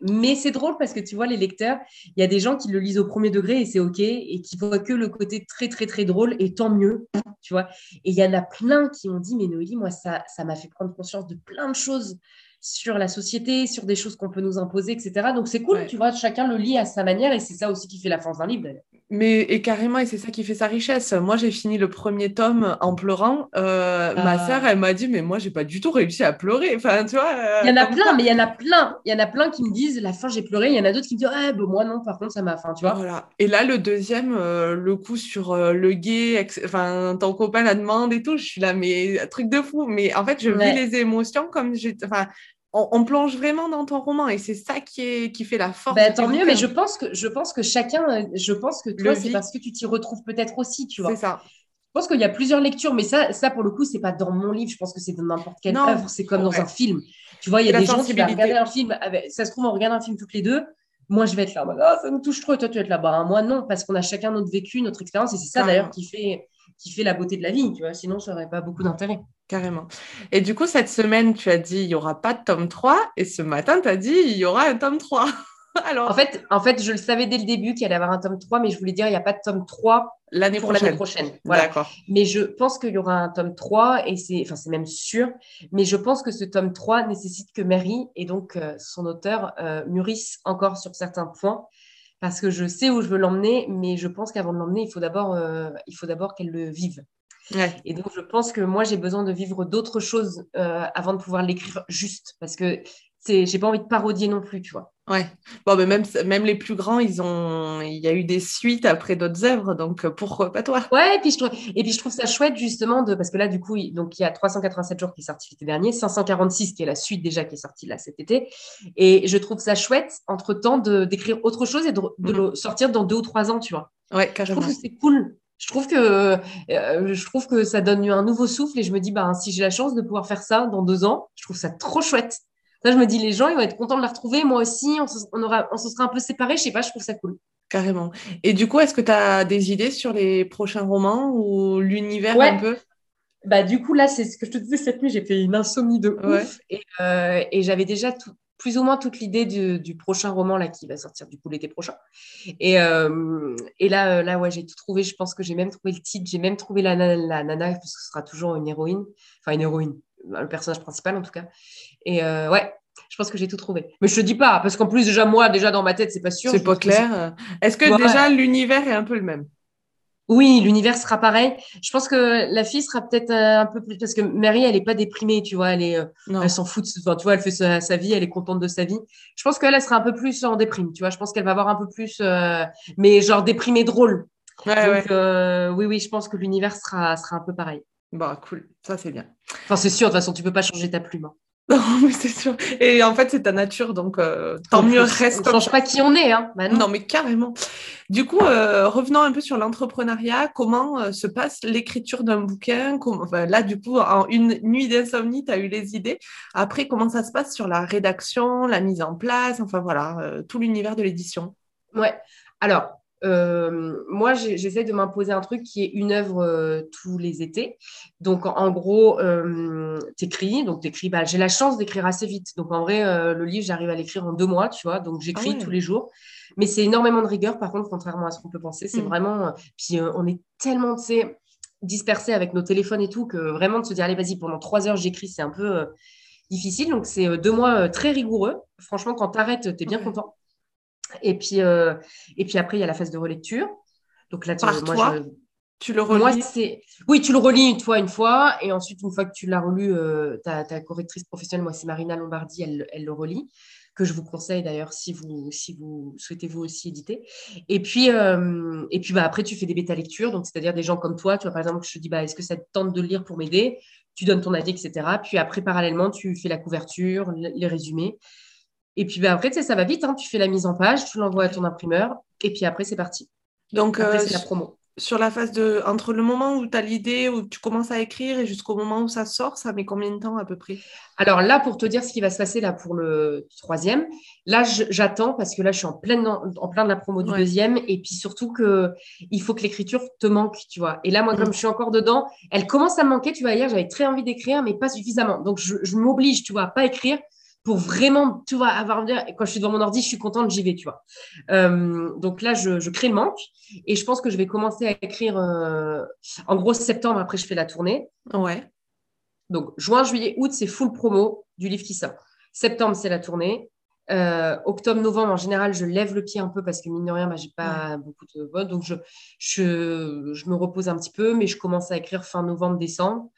mais c'est drôle parce que tu vois, les lecteurs, il y a des gens qui le lisent au premier degré et c'est OK, et qui voient que le côté très, très, très drôle, et tant mieux. Tu vois. Et il y en a plein qui ont dit, mais Noélie, moi, ça, ça m'a fait prendre conscience de plein de choses sur la société, sur des choses qu'on peut nous imposer, etc. Donc c'est cool, tu vois, chacun le lit à sa manière et c'est ça aussi qui fait la force d'un livre Mais et carrément, et c'est ça qui fait sa richesse. Moi, j'ai fini le premier tome en pleurant. Euh, ma ah. sœur, elle m'a dit, mais moi, j'ai pas du tout réussi à pleurer. Enfin, tu vois. Euh, il y en a plein, mais il y en a plein. Il y en a plein qui me disent, la fin, j'ai pleuré. Il y en a d'autres qui me disent, ah, ben, moi, non, par contre, ça m'a faim, tu vois. Voilà. Et là, le deuxième, euh, le coup sur le gay, enfin, ton copain la demande et tout, je suis là, mais truc de fou. Mais en fait, je vis les émotions comme j'étais. Enfin, on, plonge vraiment dans ton roman et c'est ça qui, est, qui fait la force. Bah, tant mieux, mais je pense que, je pense que chacun, je pense que toi, c'est parce que tu t'y retrouves peut-être aussi, tu vois. C'est ça. Je pense qu'il y a plusieurs lectures, mais ça, ça pour le coup, c'est pas dans mon livre. Je pense que c'est dans n'importe quelle œuvre. C'est comme dans un film. Tu vois, il y a des gens qui vont regarder un film. Ça se trouve, on regarde un film toutes les deux. Moi, je vais être là. Ah, ça me touche trop. Toi, tu vas être là-bas. Moi, non, parce qu'on a chacun notre vécu, notre expérience. Et c'est ça, d'ailleurs, qui fait, qui fait la beauté de la vie. Tu vois, sinon, ça n'aurait pas beaucoup d'intérêt. Carrément. Et du coup, cette semaine, tu as dit il n'y aura pas de tome 3 et ce matin, tu as dit il y aura un tome 3. [LAUGHS] Alors... En, fait, en fait, je le savais dès le début qu'il allait y avoir un tome 3, mais je voulais dire il n'y a pas de tome 3 l'année prochaine. prochaine. D'accord. Mais je pense qu'il y aura un tome 3 et c'est, enfin, même sûr. Mais je pense que ce tome 3 nécessite que Mary et donc euh, son auteur euh, mûrissent encore sur certains points parce que je sais où je veux l'emmener, mais je pense qu'avant de l'emmener, il faut d'abord, euh, il faut d'abord qu'elle le vive. Et donc, je pense que moi, j'ai besoin de vivre d'autres choses euh, avant de pouvoir l'écrire juste, parce que j'ai pas envie de parodier non plus, tu vois. Ouais. Bon, mais même, même les plus grands, ils ont, il y a eu des suites après d'autres œuvres, donc euh, pourquoi pas toi? Ouais, et puis je trouve, et puis je trouve ça chouette justement de, parce que là, du coup, il, donc il y a 387 jours qui est sorti l'été dernier, 546 qui est la suite déjà qui est sortie là cet été, et je trouve ça chouette entre temps de d'écrire autre chose et de, de mm-hmm. le sortir dans deux ou trois ans, tu vois. Ouais, carrément. Je trouve que c'est cool je trouve que euh, je trouve que ça donne un nouveau souffle et je me dis bah si j'ai la chance de pouvoir faire ça dans deux ans, je trouve ça trop chouette. Je me dis les gens ils vont être contents de la retrouver, moi aussi, on se, on aura, on se sera un peu séparés, je sais pas, je trouve ça cool. Carrément. Et du coup, est-ce que tu as des idées sur les prochains romans ou l'univers un peu? Bah, du coup, là, c'est ce que je te disais cette nuit, j'ai fait une insomnie de ouf. Et, euh, et j'avais déjà tout, plus ou moins toute l'idée du, prochain roman là, qui va sortir du coup l'été prochain. Et, euh, et là, euh, là ouais, j'ai tout trouvé. Je pense que j'ai même trouvé le titre, j'ai même trouvé la, la, nana, parce que ce sera toujours une héroïne, enfin une héroïne, le personnage principal en tout cas. Et euh, ouais, je pense que j'ai tout trouvé. Mais je te dis pas, parce qu'en plus, déjà, moi, déjà dans ma tête, c'est pas sûr. C'est pas clair. Est-ce que déjà l'univers est un peu le même? Oui, l'univers sera pareil. Je pense que la fille sera peut-être euh, un peu plus parce que Mary, elle est pas déprimée, tu vois, elle est, euh, elle s'en fout, enfin, tu vois, elle fait sa, vie, elle est contente de sa vie. Je pense qu'elle, elle sera un peu plus en déprime, tu vois. Je pense qu'elle va avoir un peu plus, euh, mais genre déprimée drôle. Donc, oui, oui, je pense que l'univers sera, sera un peu pareil. Bah, cool, ça c'est bien. Enfin, c'est sûr, de toute façon, tu peux pas changer ta plume. Hein. [LAUGHS] Non, mais c'est sûr. Et en fait, c'est ta nature, donc euh, tant mieux reste. On ne change pas qui on est, hein. Bah non. mais carrément. Du coup, euh, revenons un peu sur l'entrepreneuriat. Comment euh, se passe l'écriture d'un bouquin? Là, du coup, en une nuit d'insomnie, tu as eu les idées. Après, comment ça se passe sur la rédaction, la mise en place, enfin voilà, tout l'univers de l'édition Ouais. Alors, euh, moi, j'essaie de m'imposer un truc qui est une œuvre euh, tous les étés. Donc, en, gros, euh, t'écris. Donc, t'écris. Bah, j'ai la chance d'écrire assez vite. Donc, en vrai, euh, le livre, j'arrive à l'écrire en deux mois, tu vois. Donc, j'écris ah tous les jours. Mais c'est énormément de rigueur, par contre, contrairement à ce qu'on peut penser. C'est mm. vraiment. Puis, on est tellement, tu sais, dispersés avec nos téléphones et tout que vraiment de se dire, allez, vas-y, pendant trois heures, j'écris, c'est un peu difficile. Donc, c'est deux mois très rigoureux. Franchement, quand t'arrêtes, t'es bien content. Et puis, euh, et puis après, il y a la phase de relecture. Donc là, tu, moi, tu le relis moi, Oui, tu le relis une fois, une fois. Et ensuite, une fois que tu l'as relu, euh, ta, correctrice professionnelle, moi, c'est Marina Lombardi, elle, elle, le relit. Que je vous conseille d'ailleurs si vous, si vous souhaitez vous aussi éditer. Et puis, euh, et puis bah, après, tu fais des bêta-lectures. Donc, c'est-à-dire des gens comme toi. Tu vois, par exemple, je te dis, bah, est-ce que ça te tente de le lire pour m'aider? Tu donnes ton avis, etc. Puis après, parallèlement, tu fais la couverture, les résumés. Et puis bah, après, tu sais, ça va vite. Hein. Tu fais la mise en page, tu l'envoies à ton imprimeur. Et puis après, c'est parti. Donc, Après, euh, c'est la promo. sur la phase de... Entre le moment où tu as l'idée, où tu commences à écrire et jusqu'au moment où ça sort, ça met combien de temps à peu près? Alors là, pour te dire ce qui va se passer là pour le troisième, là, j'attends parce que là, je suis en pleine, en plein de la promo du Ouais. deuxième. Et puis surtout que il faut que l'écriture te manque, tu vois. Et là, moi, Mm. comme je suis encore dedans, elle commence à me manquer. Tu vois, hier, j'avais très envie d'écrire, mais pas suffisamment. Donc, je, je m'oblige, tu vois, à pas écrire pour vraiment, tu vois, avoir quand je suis devant mon ordi, je suis contente, j'y vais, tu vois. Euh, donc là, je, je crée le manque et je pense que je vais commencer à écrire euh, en gros septembre. Après, je fais la tournée. Ouais. Donc, juin, juillet, août, c'est full promo du livre qui sort. Septembre, c'est la tournée. Euh, octobre, novembre, en général, je lève le pied un peu parce que mine de rien, bah, j'ai pas beaucoup de votes. Donc, je, je, je me repose un petit peu, mais je commence à écrire fin novembre, décembre,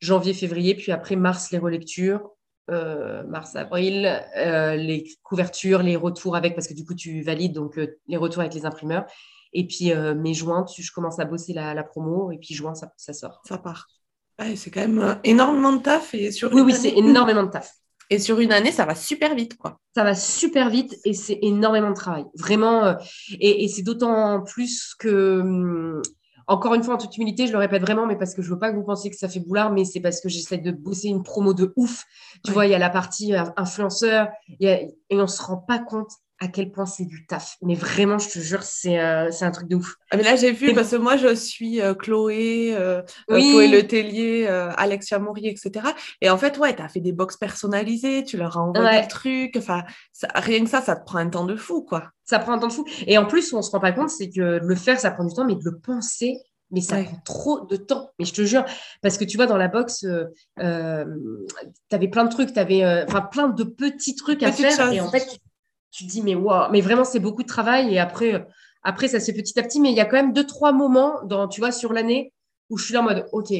janvier, février, puis après mars, les relectures. Euh, mars, avril, euh, les couvertures, les retours avec, parce que du coup, tu valides donc euh, les retours avec les imprimeurs. Et puis, mai, juin, tu- je commence à bosser la, la promo, et puis juin, ça, ça sort. Ça part. Ouais, c'est quand même énormément de taf et sur Oui, oui, année- c'est énormément de taf. Et sur une année, ça va super vite, quoi. Ça va super vite et c'est énormément de travail. Vraiment. et et c'est d'autant plus que, hum, encore une fois, en toute humilité, je le répète vraiment, mais parce que je veux pas que vous pensiez que ça fait boulard, mais c'est parce que j'essaie de bosser une promo de ouf. Tu Ouais. vois, il y a la partie euh, influenceur il y a- et on se rend pas compte à quel point c'est du taf. Mais vraiment, je te jure, c'est euh, c'est un truc de ouf. Ah, mais là, j'ai vu, parce que moi, je suis euh, Chloé, euh, euh, Oui. Chloé Letellier, euh, Alexia Maury, etc. Et en fait, ouais, tu as fait des box personnalisées, tu leur as envoyé Ouais. le truc. Enfin, rien que ça, ça te prend un temps de fou, quoi. Ça prend un temps de fou. Et en plus, on se rend pas compte, c'est que le faire, ça prend du temps, mais de le penser, mais ça Ouais. prend trop de temps. Mais je te jure, parce que tu vois, dans la box, euh, tu avais plein de trucs, tu avais plein de petits trucs à faire. Et en fait, tu, te dis, mais waouh, mais vraiment, c'est beaucoup de travail. Et après, euh, après, ça se fait petit à petit, mais il y a quand même deux, trois moments, dans, tu vois, sur l'année, où je suis là en mode, OK,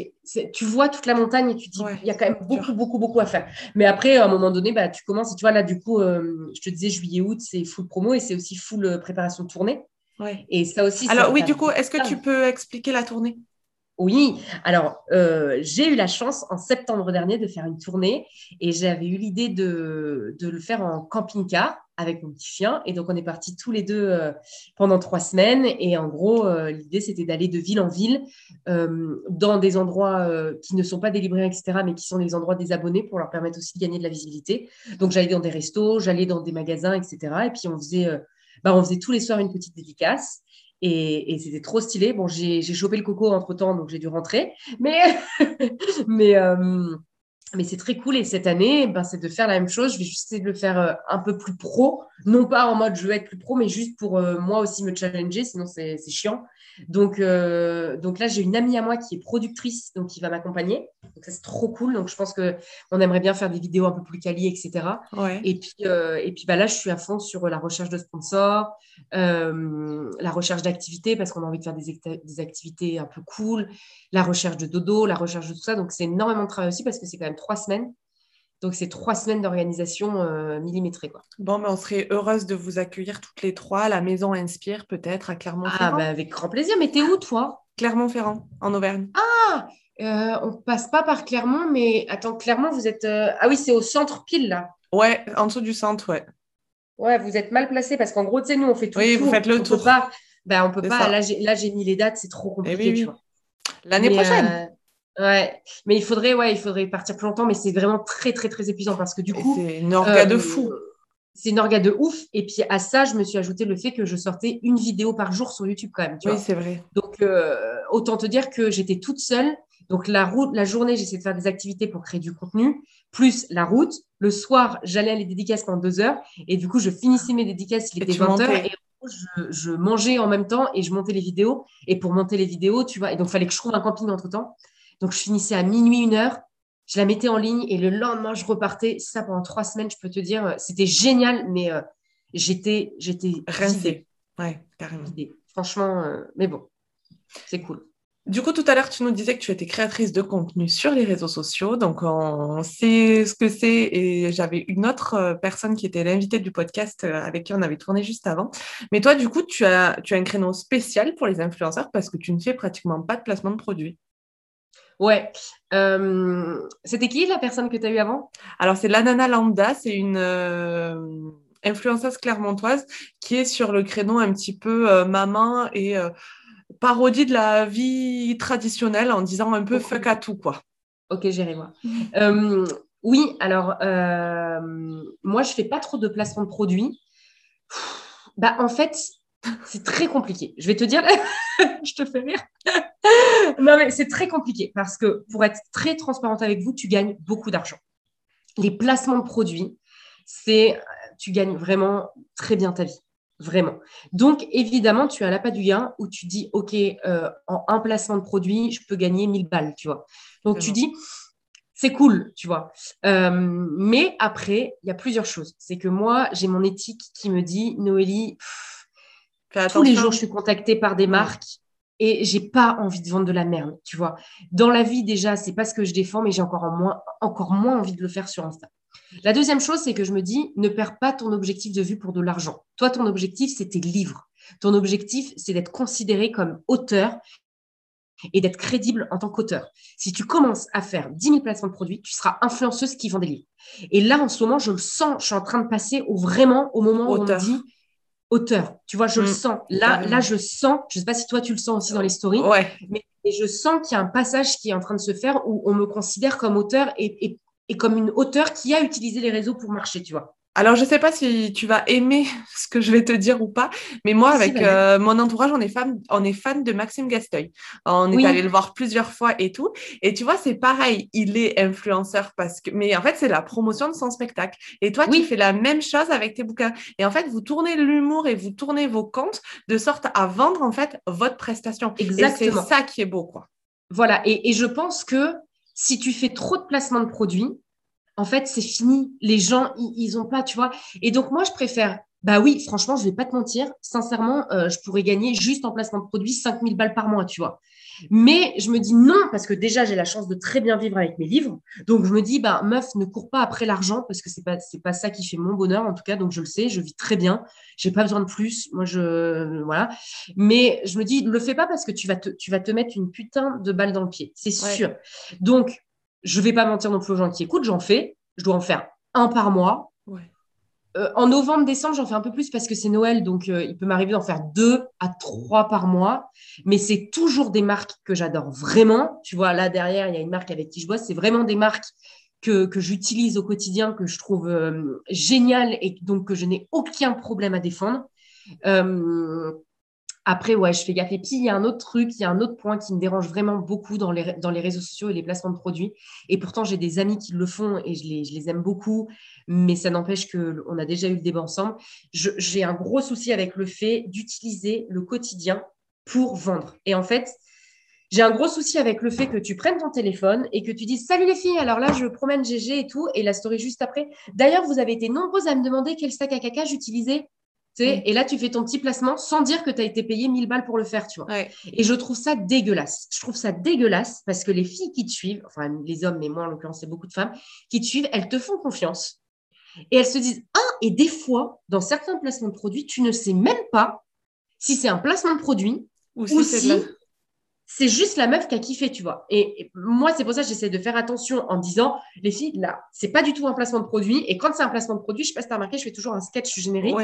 tu vois toute la montagne et tu te dis, Ouais, il y a quand même beaucoup, beaucoup, beaucoup à faire. Mais après, à un moment donné, bah, tu commences, et tu vois, là, du coup, euh, je te disais, juillet-août, c'est full promo et c'est aussi full euh, préparation de tournée. Ouais. Et ça aussi, Alors, ça- oui, du coup, est-ce que tu peux expliquer la tournée? oui, alors euh, j'ai eu la chance en septembre dernier de faire une tournée et j'avais eu l'idée de, de le faire en camping-car avec mon petit chien. Et donc on est partis tous les deux euh, pendant trois semaines. Et en gros, euh, l'idée c'était d'aller de ville en ville euh, dans des endroits qui ne sont pas des librairies, etc., mais qui sont les endroits des abonnés pour leur permettre aussi de gagner de la visibilité. Donc j'allais dans des restos, j'allais dans des magasins, etc. Et puis on faisait, bah, on faisait tous les soirs une petite dédicace. Et, et c'était trop stylé. Bon, j'ai chopé le coco entre temps, donc j'ai dû rentrer. Mais, [LAUGHS] mais, mais c'est très cool. Et cette année, ben, c'est de faire la même chose. Je vais juste essayer de le faire euh, un peu plus pro. Non pas en mode je veux être plus pro, mais juste pour euh, moi aussi me challenger. Sinon, c'est chiant. Donc, euh, donc là, j'ai une amie à moi qui est productrice, donc qui va m'accompagner. Donc ça, c'est trop cool. Donc je pense qu'on aimerait bien faire des vidéos un peu plus quali, etc. Ouais. Et puis, euh, et puis bah là, je suis à fond sur la recherche de sponsors, la recherche d'activités, parce qu'on a envie de faire des, acti- des activités un peu cool, la recherche de dodo, la recherche de tout ça. Donc, c'est énormément de travail aussi, parce que c'est quand même trois semaines. Donc, c'est trois semaines d'organisation euh, millimétrée. Quoi. Bon, mais on serait heureuse de vous accueillir toutes les trois à la Maison Inspire, peut-être, à Ah, Clermont-Ferrand. bah, avec grand plaisir. Mais t'es où, toi? Clermont-Ferrand, en Auvergne. Ah, euh, on passe pas par Clermont, mais attends, Clermont, vous êtes. euh, Ah oui, c'est au centre pile, là. Ouais, en dessous du centre, ouais. Ouais, vous êtes mal placé parce qu'en gros, tu sais, nous, on fait tout Oui, le vous tour. faites le on tour. Peut pas, ben, on peut pas. ça. Là, j'ai mis les dates, c'est trop compliqué, oui, oui. tu vois. L'année prochaine. Ouais, mais il faudrait, ouais, il faudrait partir plus longtemps, mais c'est vraiment très, très, très épuisant parce que du coup, C'est une orga de euh, fou. C'est une orga de ouf. Et puis à ça, je me suis ajouté le fait que je sortais une vidéo par jour sur YouTube quand même. Tu Oui, c'est vrai. Donc, euh, autant te dire que j'étais toute seule. Donc, la, route, la journée, j'essayais de faire des activités pour créer du contenu, plus la route. Le soir, j'allais à les dédicaces pendant deux heures. Et du coup, je finissais mes dédicaces, il était tu 20 heures. Et en gros, je, je mangeais en même temps et je montais les vidéos. Et pour monter les vidéos, tu vois, et donc, il fallait que je trouve un camping entre temps. Donc, je finissais à minuit, une heure. Je la mettais en ligne et le lendemain, je repartais. Ça, pendant trois semaines, je peux te dire, euh, c'était génial, mais euh, j'étais, j'étais vidée, Rincé. Ouais, carrément. vidée. Franchement, euh, mais bon, c'est cool. Du coup, tout à l'heure, tu nous disais que tu étais créatrice de contenu sur les réseaux sociaux. Donc, on sait ce que c'est. Et j'avais une autre personne qui était l'invitée du podcast avec qui on avait tourné juste avant. Mais toi, du coup, tu as, tu as un créneau spécial pour les influenceurs parce que tu ne fais pratiquement pas de placement de produits. Ouais. Euh, c'était qui la personne que tu as eue avant? Alors, c'est l'Anana Lambda. C'est une euh, influenceuse clermontoise qui est sur le créneau un petit peu euh, maman et parodie de la vie traditionnelle en disant un peu fuck à tout, quoi. Ok, j'irai voir. oui, alors, moi, je fais pas trop de placement de produits. Bah, en fait, c'est très compliqué. Je vais te dire, [LAUGHS] je te fais rire. Non, mais c'est très compliqué parce que pour être très transparente avec vous, tu gagnes beaucoup d'argent. Les placements de produits, c'est tu gagnes vraiment très bien ta vie. Vraiment. Donc, évidemment, tu as l'appât du gain où tu dis, OK, euh, en un placement de produit, je peux gagner 1000 balles, tu vois. Donc, tu dis, c'est cool, tu vois. Euh, mais après, il y a plusieurs choses. C'est que moi, j'ai mon éthique qui me dit, Noélie, tous les jours, je suis contactée par des marques et j'ai pas envie de vendre de la merde, tu vois. Dans la vie, déjà, c'est pas ce que je défends, mais j'ai encore moins, encore moins envie de le faire sur Insta. La deuxième chose, c'est que je me dis, ne perds pas ton objectif de vue pour de l'argent. Toi, ton objectif, c'est tes livres. Ton objectif, c'est d'être considéré comme auteur et d'être crédible en tant qu'auteur. Si tu commences à faire 10 000 placements de produits, tu seras influenceuse qui vend des livres. Et là, en ce moment, je le sens, je suis en train de passer au vraiment au moment où on me dit auteur. Tu vois, je le mm. sens. Là, là, je sens, je ne sais pas si toi tu le sens aussi dans les stories, ouais. mais je sens qu'il y a un passage qui est en train de se faire où on me considère comme auteur et, et comme une auteur qui a utilisé les réseaux pour marcher, tu vois. Alors, je ne sais pas si tu vas aimer [LAUGHS] ce que je vais te dire ou pas, mais moi, avec euh, mon entourage, on est, fan, on est fan de Maxime Gasteuil. On est allé le voir plusieurs fois et tout. Et tu vois, c'est pareil, il est influenceur parce que, mais en fait, c'est la promotion de son spectacle. Et toi, tu fais la même chose avec tes bouquins. Et en fait, vous tournez l'humour et vous tournez vos comptes de sorte à vendre, en fait, votre prestation. Exactement. c'est ça qui est beau, quoi. Voilà. Et, et je pense que si tu fais trop de placements de produits, en fait, c'est fini. Les gens, ils n'ont pas, tu vois. Et donc, moi, je préfère, bah oui, franchement, je vais pas te mentir. Sincèrement, euh, je pourrais gagner juste en placement de produit 5000 balles par mois, tu vois. Mais je me dis non, parce que déjà, j'ai la chance de très bien vivre avec mes livres. Donc, je me dis, bah, meuf, ne cours pas après l'argent, parce que c'est pas, c'est pas ça qui fait mon bonheur, en tout cas. Donc, je le sais, je vis très bien. J'ai pas besoin de plus. Moi, je, voilà. Mais je me dis, ne le fais pas parce que tu vas te, tu vas te mettre une putain de balle dans le pied. C'est sûr. Donc, je vais pas mentir non plus aux gens qui écoutent, j'en fais. Je dois en faire un par mois. Euh, en novembre, décembre, j'en fais un peu plus parce que c'est Noël, donc euh, il peut m'arriver d'en faire deux à trois par mois. Mais c'est toujours des marques que j'adore vraiment. Tu vois, là derrière, il y a une marque avec qui je bosse. C'est vraiment des marques que, j'utilise au quotidien, que je trouve euh, géniales et donc que je n'ai aucun problème à défendre. Après, ouais, je fais gaffe. Et puis, il y a un autre truc, il y a un autre point qui me dérange vraiment beaucoup dans les, réseaux sociaux et les placements de produits. Et pourtant, j'ai des amis qui le font et je les, je les aime beaucoup, mais ça n'empêche qu'on a déjà eu le débat ensemble. J'ai un gros souci avec le fait d'utiliser le quotidien pour vendre. Et en fait, j'ai un gros souci avec le fait que tu prennes ton téléphone et que tu dises Salut les filles, alors là, je promène GG et tout, et la story juste après. D'ailleurs, vous avez été nombreuses à me demander quel sac à caca j'utilisais et là, tu fais ton petit placement sans dire que tu as été payé 1000 balles pour le faire, tu vois. Et je trouve ça dégueulasse. Je trouve ça dégueulasse parce que les filles qui te suivent, enfin les hommes, mais moi en l'occurrence, c'est beaucoup de femmes, qui te suivent, elles te font confiance. Et elles se disent, ah, et des fois, dans certains placements de produits, tu ne sais même pas si c'est un placement de produit ou si, c'est juste la meuf qui a kiffé, tu vois. Et, moi, c'est pour ça que j'essaie de faire attention en disant, les filles, là, c'est pas du tout un placement de produit. Et quand c'est un placement de produit, je sais pas si tu as remarqué, je fais toujours un sketch générique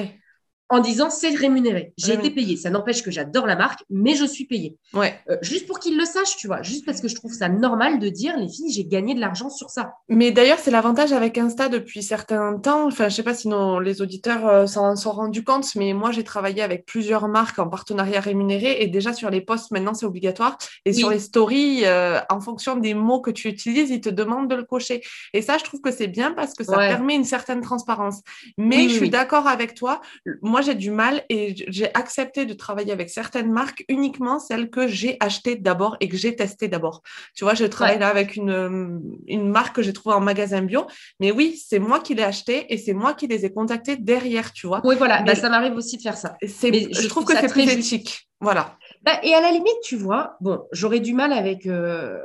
en disant c'est rémunéré. J'ai été payé. Ça n'empêche que j'adore la marque, mais je suis payé. Ouais. Euh, juste pour qu'ils le sachent, tu vois. Juste parce que je trouve ça normal de dire les filles, j'ai gagné de l'argent sur ça. Mais d'ailleurs, c'est l'avantage avec Insta depuis certains temps. Enfin, je sais pas si les auditeurs euh, s'en sont rendus compte, mais moi, j'ai travaillé avec plusieurs marques en partenariat rémunéré et déjà sur les posts, maintenant, c'est obligatoire. Et sur les stories, euh, en fonction des mots que tu utilises, ils te demandent de le cocher. Et ça, je trouve que c'est bien parce que ça permet une certaine transparence. Mais je suis d'accord avec toi. Moi, j'ai du mal et j'ai accepté de travailler avec certaines marques uniquement celles que j'ai achetées d'abord et que j'ai testées d'abord. Tu vois, je travaille là avec une, une marque que j'ai trouvée en magasin bio, mais oui, c'est moi qui l'ai acheté et c'est moi qui les ai contactés derrière, tu vois. Oui, voilà, bah, ça m'arrive aussi de faire ça. Mais je, trouve, que c'est très éthique. Voilà. Bah, et à la limite, tu vois, bon, j'aurais du mal avec. Euh,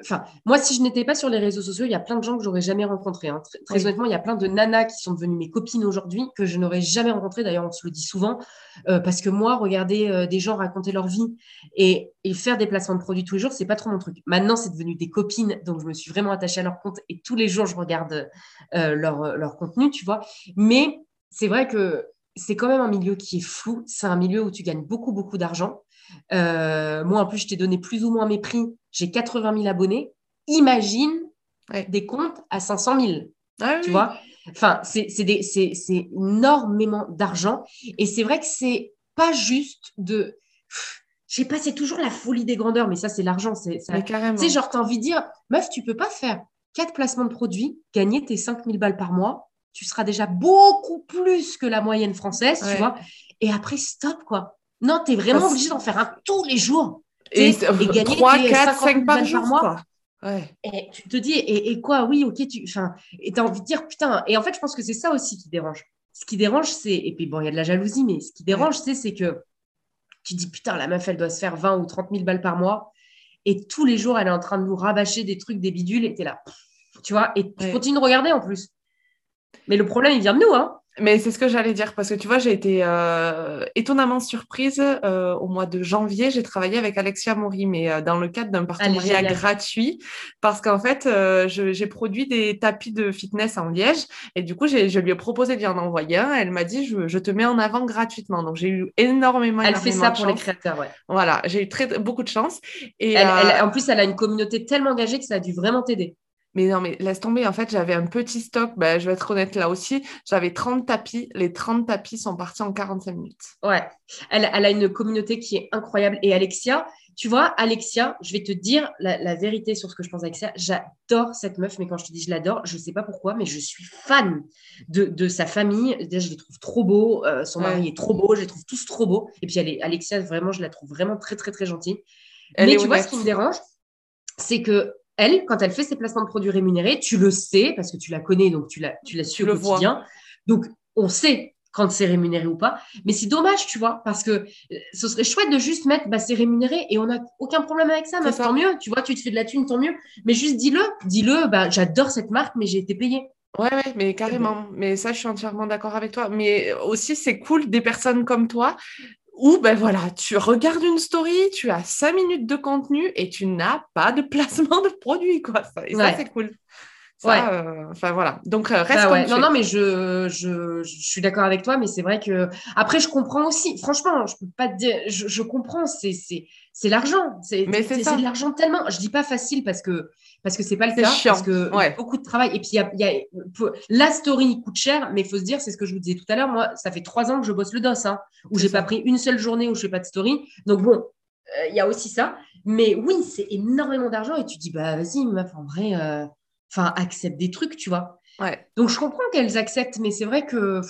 enfin, moi, si je n'étais pas sur les réseaux sociaux, il y a plein de gens que j'aurais jamais rencontrés. Hein. Très, honnêtement, il y a plein de nanas qui sont devenues mes copines aujourd'hui que je n'aurais jamais rencontrées. D'ailleurs, on se le dit souvent euh, parce que moi, regarder euh, des gens raconter leur vie et, faire des placements de produits tous les jours, c'est pas trop mon truc. Maintenant, c'est devenu des copines, donc je me suis vraiment attachée à leur compte et tous les jours, je regarde euh, leur, leur contenu, tu vois. Mais c'est vrai que c'est quand même un milieu qui est flou. C'est un milieu où tu gagnes beaucoup, beaucoup d'argent. Euh, moi, en plus, je t'ai donné plus ou moins mes prix. J'ai 80 000 abonnés. Imagine des comptes à 500 000. Ah tu vois? Enfin, c'est énormément d'argent. Et c'est vrai que c'est pas juste de. Je sais pas, c'est toujours la folie des grandeurs, mais ça, c'est l'argent. C'est carrément. Tu sais, genre, tu as envie de dire, meuf, tu peux pas faire quatre placements de produits, gagner tes 5 000 balles par mois. Tu seras déjà beaucoup plus que la moyenne française, tu vois? Et après, stop, quoi. Non, tu es vraiment obligé d'en faire un tous les jours. Et, et, gagner 3, 4, 5 par jour, par mois. Ouais. Et tu te dis, et, quoi, oui, ok, tu, as envie de dire, putain, et en fait, je pense que c'est ça aussi qui dérange. Ce qui dérange, c'est, et puis bon, il y a de la jalousie, mais ce qui dérange, c'est, c'est que tu dis, putain, la meuf, elle doit se faire 20 ou 30 000 balles par mois, et tous les jours, elle est en train de nous rabâcher des trucs, des bidules, et t'es là, tu vois, et tu continues de regarder en plus. Mais le problème, il vient de nous, hein. Mais c'est ce que j'allais dire parce que tu vois, j'ai été euh, étonnamment surprise euh, au mois de janvier. J'ai travaillé avec Alexia Mori, mais euh, dans le cadre d'un partenariat gratuit parce qu'en fait, j'ai produit des tapis de fitness en liège et du coup, je lui ai proposé d'y en envoyer un. Elle m'a dit, je, te mets en avant gratuitement. Donc, j'ai eu énormément. Elle fait ça pour les créateurs, ouais. Voilà, j'ai eu très, beaucoup de chance. Et en plus, elle a une communauté tellement engagée que ça a dû vraiment t'aider. Mais non, mais laisse tomber. En fait, j'avais un petit stock. Ben, je vais être honnête là aussi. J'avais 30 tapis. Les 30 tapis sont partis en 45 minutes. Ouais. Elle, elle, a une communauté qui est incroyable. Et Alexia, tu vois, Alexia, je vais te dire la, vérité sur ce que je pense d'Alexia. J'adore cette meuf, mais quand je te dis je l'adore, je ne sais pas pourquoi, mais je suis fan de, de sa famille. Déjà, je les trouve trop beaux. Euh, son mari est trop beau. Je les trouve tous trop beaux. Et puis, elle est, Alexia, vraiment, je la trouve vraiment très, très, très gentille. mais tu vois, ce qui me dérange, c'est que elle, quand elle fait ses placements de produits rémunérés, tu le sais parce que tu la connais, donc tu la, tu la suis au quotidien. Donc, on sait quand c'est rémunéré ou pas. Mais c'est dommage, tu vois, parce que euh, ce serait chouette de juste mettre, bah, c'est rémunéré et on n'a aucun problème avec ça, mais tant mieux, tu vois, tu te fais de la thune, tant mieux. Mais juste dis-le, dis-le, bah, j'adore cette marque, mais j'ai été payée. Ouais, ouais, mais carrément. Mais ça, je suis entièrement d'accord avec toi. Mais aussi, c'est cool des personnes comme toi ou ben voilà, tu regardes une story, tu as cinq minutes de contenu et tu n'as pas de placement de produit, quoi. Et ça, c'est cool. Euh, enfin voilà. Donc euh, reste bah Non, non, mais je, je, je suis d'accord avec toi, mais c'est vrai que après je comprends aussi. Franchement, je peux pas te dire. Je, je comprends. C'est c'est l'argent. C'est c'est de l'argent tellement. Je dis pas facile parce que parce que c'est pas le cas. Chiant. Parce que ouais. beaucoup de travail. Et puis, il y a, y a, la story coûte cher, mais il faut se dire, c'est ce que je vous disais tout à l'heure. Moi, ça fait trois ans que je bosse le DOS, hein, où j'ai pas pris une seule journée où je fais pas de story. Donc, bon, euh, il y a aussi ça. Mais oui, c'est énormément d'argent. Et tu dis, bah, vas-y, meuf, en vrai, euh, enfin, accepte des trucs, tu vois. Ouais. Donc, je comprends qu'elles acceptent, mais c'est vrai que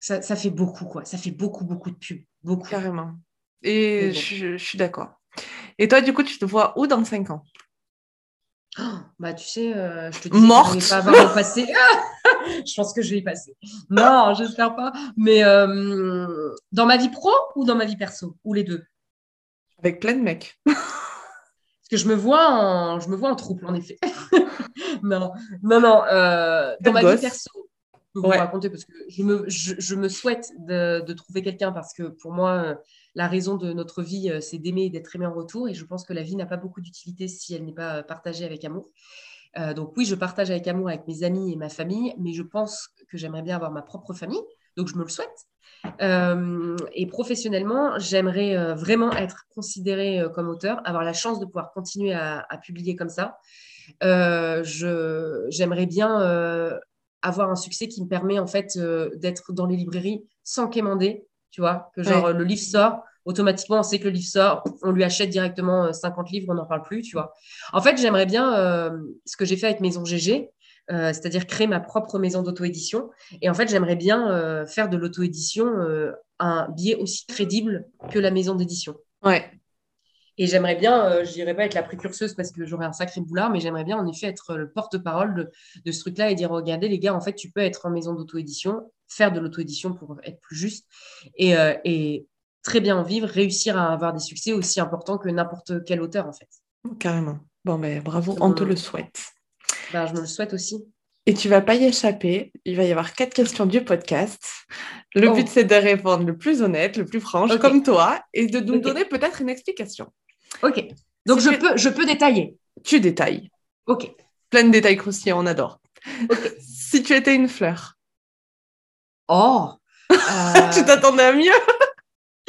ça, ça, fait beaucoup, quoi. Ça fait beaucoup, beaucoup de pubs. Beaucoup. Carrément. Et je, je suis d'accord. Et toi, du coup, tu te vois où dans cinq ans? Bah, tu sais, euh, je te dis Morte. que je vais pas avoir passé. [LAUGHS] je pense que je vais y passer. Non, j'espère pas. Mais euh, dans ma vie pro ou dans ma vie perso? Ou les deux? Avec plein de mecs. [LAUGHS] Parce que je me vois en, je me vois en trouble, en effet. [LAUGHS] non, non, non. Euh, dans ma vie perso, je vais vous raconter parce que je me, je, me souhaite de, de trouver quelqu'un parce que pour moi, la raison de notre vie, euh, c'est d'aimer et d'être aimé en retour. Et je pense que la vie n'a pas beaucoup d'utilité si elle n'est pas euh, partagée avec amour. Euh, donc oui, je partage avec amour avec mes amis et ma famille, mais je pense que j'aimerais bien avoir ma propre famille. Donc je me le souhaite. et professionnellement, j'aimerais vraiment être considérée comme auteur, avoir la chance de pouvoir continuer à, publier comme ça. j'aimerais bien avoir un succès qui me permet en fait d'être dans les librairies sans quémander, tu vois, que genre le livre sort, automatiquement, on sait que le livre sort, on lui achète directement 50 euh, livres, on n'en parle plus, tu vois. En fait, j'aimerais bien euh, ce que j'ai fait avec Maison GG, euh, c'est-à-dire créer ma propre maison d'auto-édition. Et en fait, j'aimerais bien faire de l'auto-édition un biais aussi crédible que la maison d'édition. Ouais. Et j'aimerais bien, je dirais pas être la précurseuse parce que j'aurais un sacré boulard, mais j'aimerais bien en effet être le porte-parole de, ce truc-là et dire regardez les gars, en fait, tu peux être en maison d'auto-édition, faire de l'auto-édition pour être plus juste et, et très bien en vivre, réussir à avoir des succès aussi importants que n'importe quel auteur en fait. Carrément. Bon, ben bravo, on te le souhaite. Ben, je me le souhaite aussi. Et tu vas pas y échapper. Il va y avoir quatre questions du podcast. Le Oh. but, c'est de répondre le plus honnête, le plus franche, comme toi, et de nous donner peut-être une explication. Ok. Donc, Si je tu- peux, je peux détailler. Tu détailles. Ok. Plein de détails croustillants, on adore. Ok. Si tu étais une fleur, Oh. [LAUGHS] Euh, tu t'attendais à mieux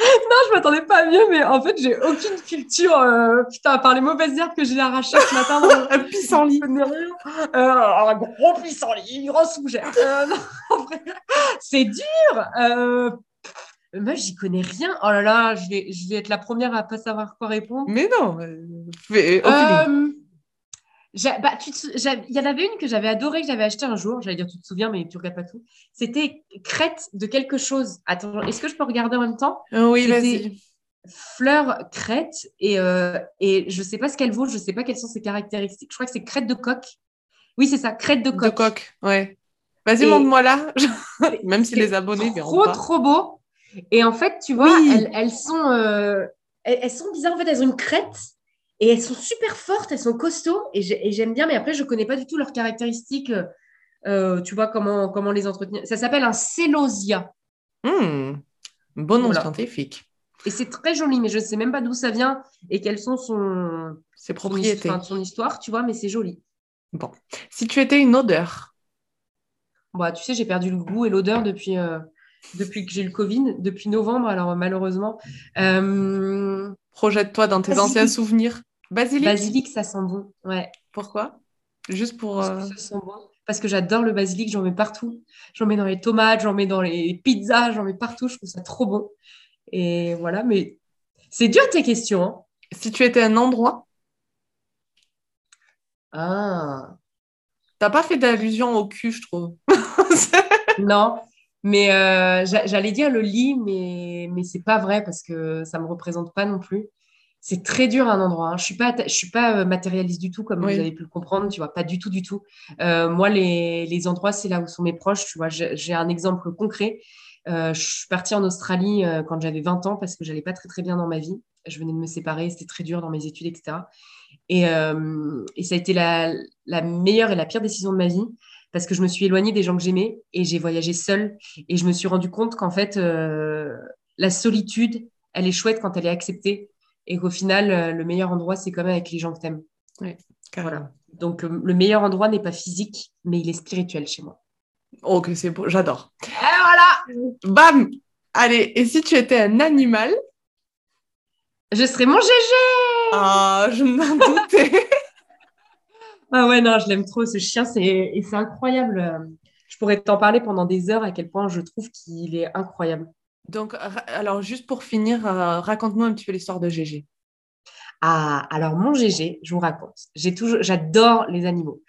Non, je m'attendais pas à mieux, mais en fait, j'ai aucune culture. euh, putain, par les mauvaises herbes que j'ai arrachées ce matin. dans- [LAUGHS] Un pissenlit. Euh, un gros pissenlit, une grosse fougère. Euh, [LAUGHS] c'est dur. Euh, moi, j'y connais rien. Oh là là, je vais, je vais être la première à pas savoir quoi répondre. Mais non. euh, fais- au feeling. Euh, j'a- bah, tu te Il y en avait une que j'avais adorée, que j'avais achetée un jour. J'allais dire, tu te souviens, mais tu regardes pas tout. C'était crête de quelque chose. Attends, est-ce que je peux regarder en même temps? Euh, oui, vas-y. Fleur crête et, euh, et je sais pas ce qu'elle vaut, je sais pas quelles sont ses caractéristiques. Je crois que c'est crête de coq. Oui, c'est ça, crête de De coq. coq, ouais. Vas-y, montre-moi là. [LAUGHS] Même si les abonnés Trop, pas. trop beau. Et en fait, tu vois, Oui. elles, elles sont, euh, elles, elles sont bizarres. En fait, elles ont une crête et elles sont super fortes, elles sont costauds et j'ai- et j'aime bien, mais après, je connais pas du tout leurs caractéristiques. euh, tu vois, comment, comment les entretenir. Ça s'appelle un célosia. Hmm, Bon nom Voilà. scientifique. Et c'est très joli, mais je sais même pas d'où ça vient et quelles sont son, C'est son, propriété. enfin, son histoire, tu vois, mais c'est joli. Si tu étais une odeur, Bah, tu sais, j'ai perdu le goût et l'odeur depuis, euh, depuis que j'ai eu le Covid, depuis novembre, alors malheureusement. Euh, projette-toi dans tes anciens souvenirs. Basilic basilic, ça sent bon. Ouais, Pourquoi? Juste pour. parce euh, que ça sent bon. Parce que j'adore le basilic, j'en mets partout. J'en mets dans les tomates, j'en mets dans les pizzas, j'en mets partout. Je trouve ça trop bon. Et voilà, mais c'est dur tes questions. hein. Si tu étais un endroit, Ah, t'as pas fait d'allusion au cul, je trouve. [LAUGHS] non. Mais euh, j'a- j'allais dire le lit, mais, mais c'est pas vrai parce que ça me représente pas non plus. C'est très dur un endroit. hein. Je suis pas, atta- je suis pas euh, matérialiste du tout, comme Oui. vous avez pu le comprendre, tu vois, pas du tout, du tout. Euh, moi, les, les endroits, c'est là où sont mes proches, tu vois. J'ai un exemple concret. Euh, je suis partie en Australie euh, quand j'avais 20 ans parce que j'allais pas très très bien dans ma vie. Je venais de me séparer, c'était très dur dans mes études, etc. Et, et ça a été la, la meilleure et la pire décision de ma vie parce que je me suis éloignée des gens que j'aimais et j'ai voyagé seule et je me suis rendu compte qu'en fait, la solitude, elle est chouette quand elle est acceptée et qu'au final, euh, le meilleur endroit, c'est quand même avec les gens que t'aimes. Carrément. Donc, euh, le meilleur endroit n'est pas physique, mais il est spirituel chez moi. Oh, que c'est beau, j'adore. Et voilà Bam Allez, et si tu étais un animal? Je serai mon GG Ah, je m'en doutais. [LAUGHS] Ah ouais, non, je l'aime trop, ce chien, c'est incroyable. euh, Je pourrais t'en parler pendant des heures à quel point je trouve qu'il est incroyable. Donc, alors, juste pour finir, euh, raconte-nous un petit peu l'histoire de Gégé. Ah, alors mon GG, je vous raconte. J'ai toujours, j'adore les animaux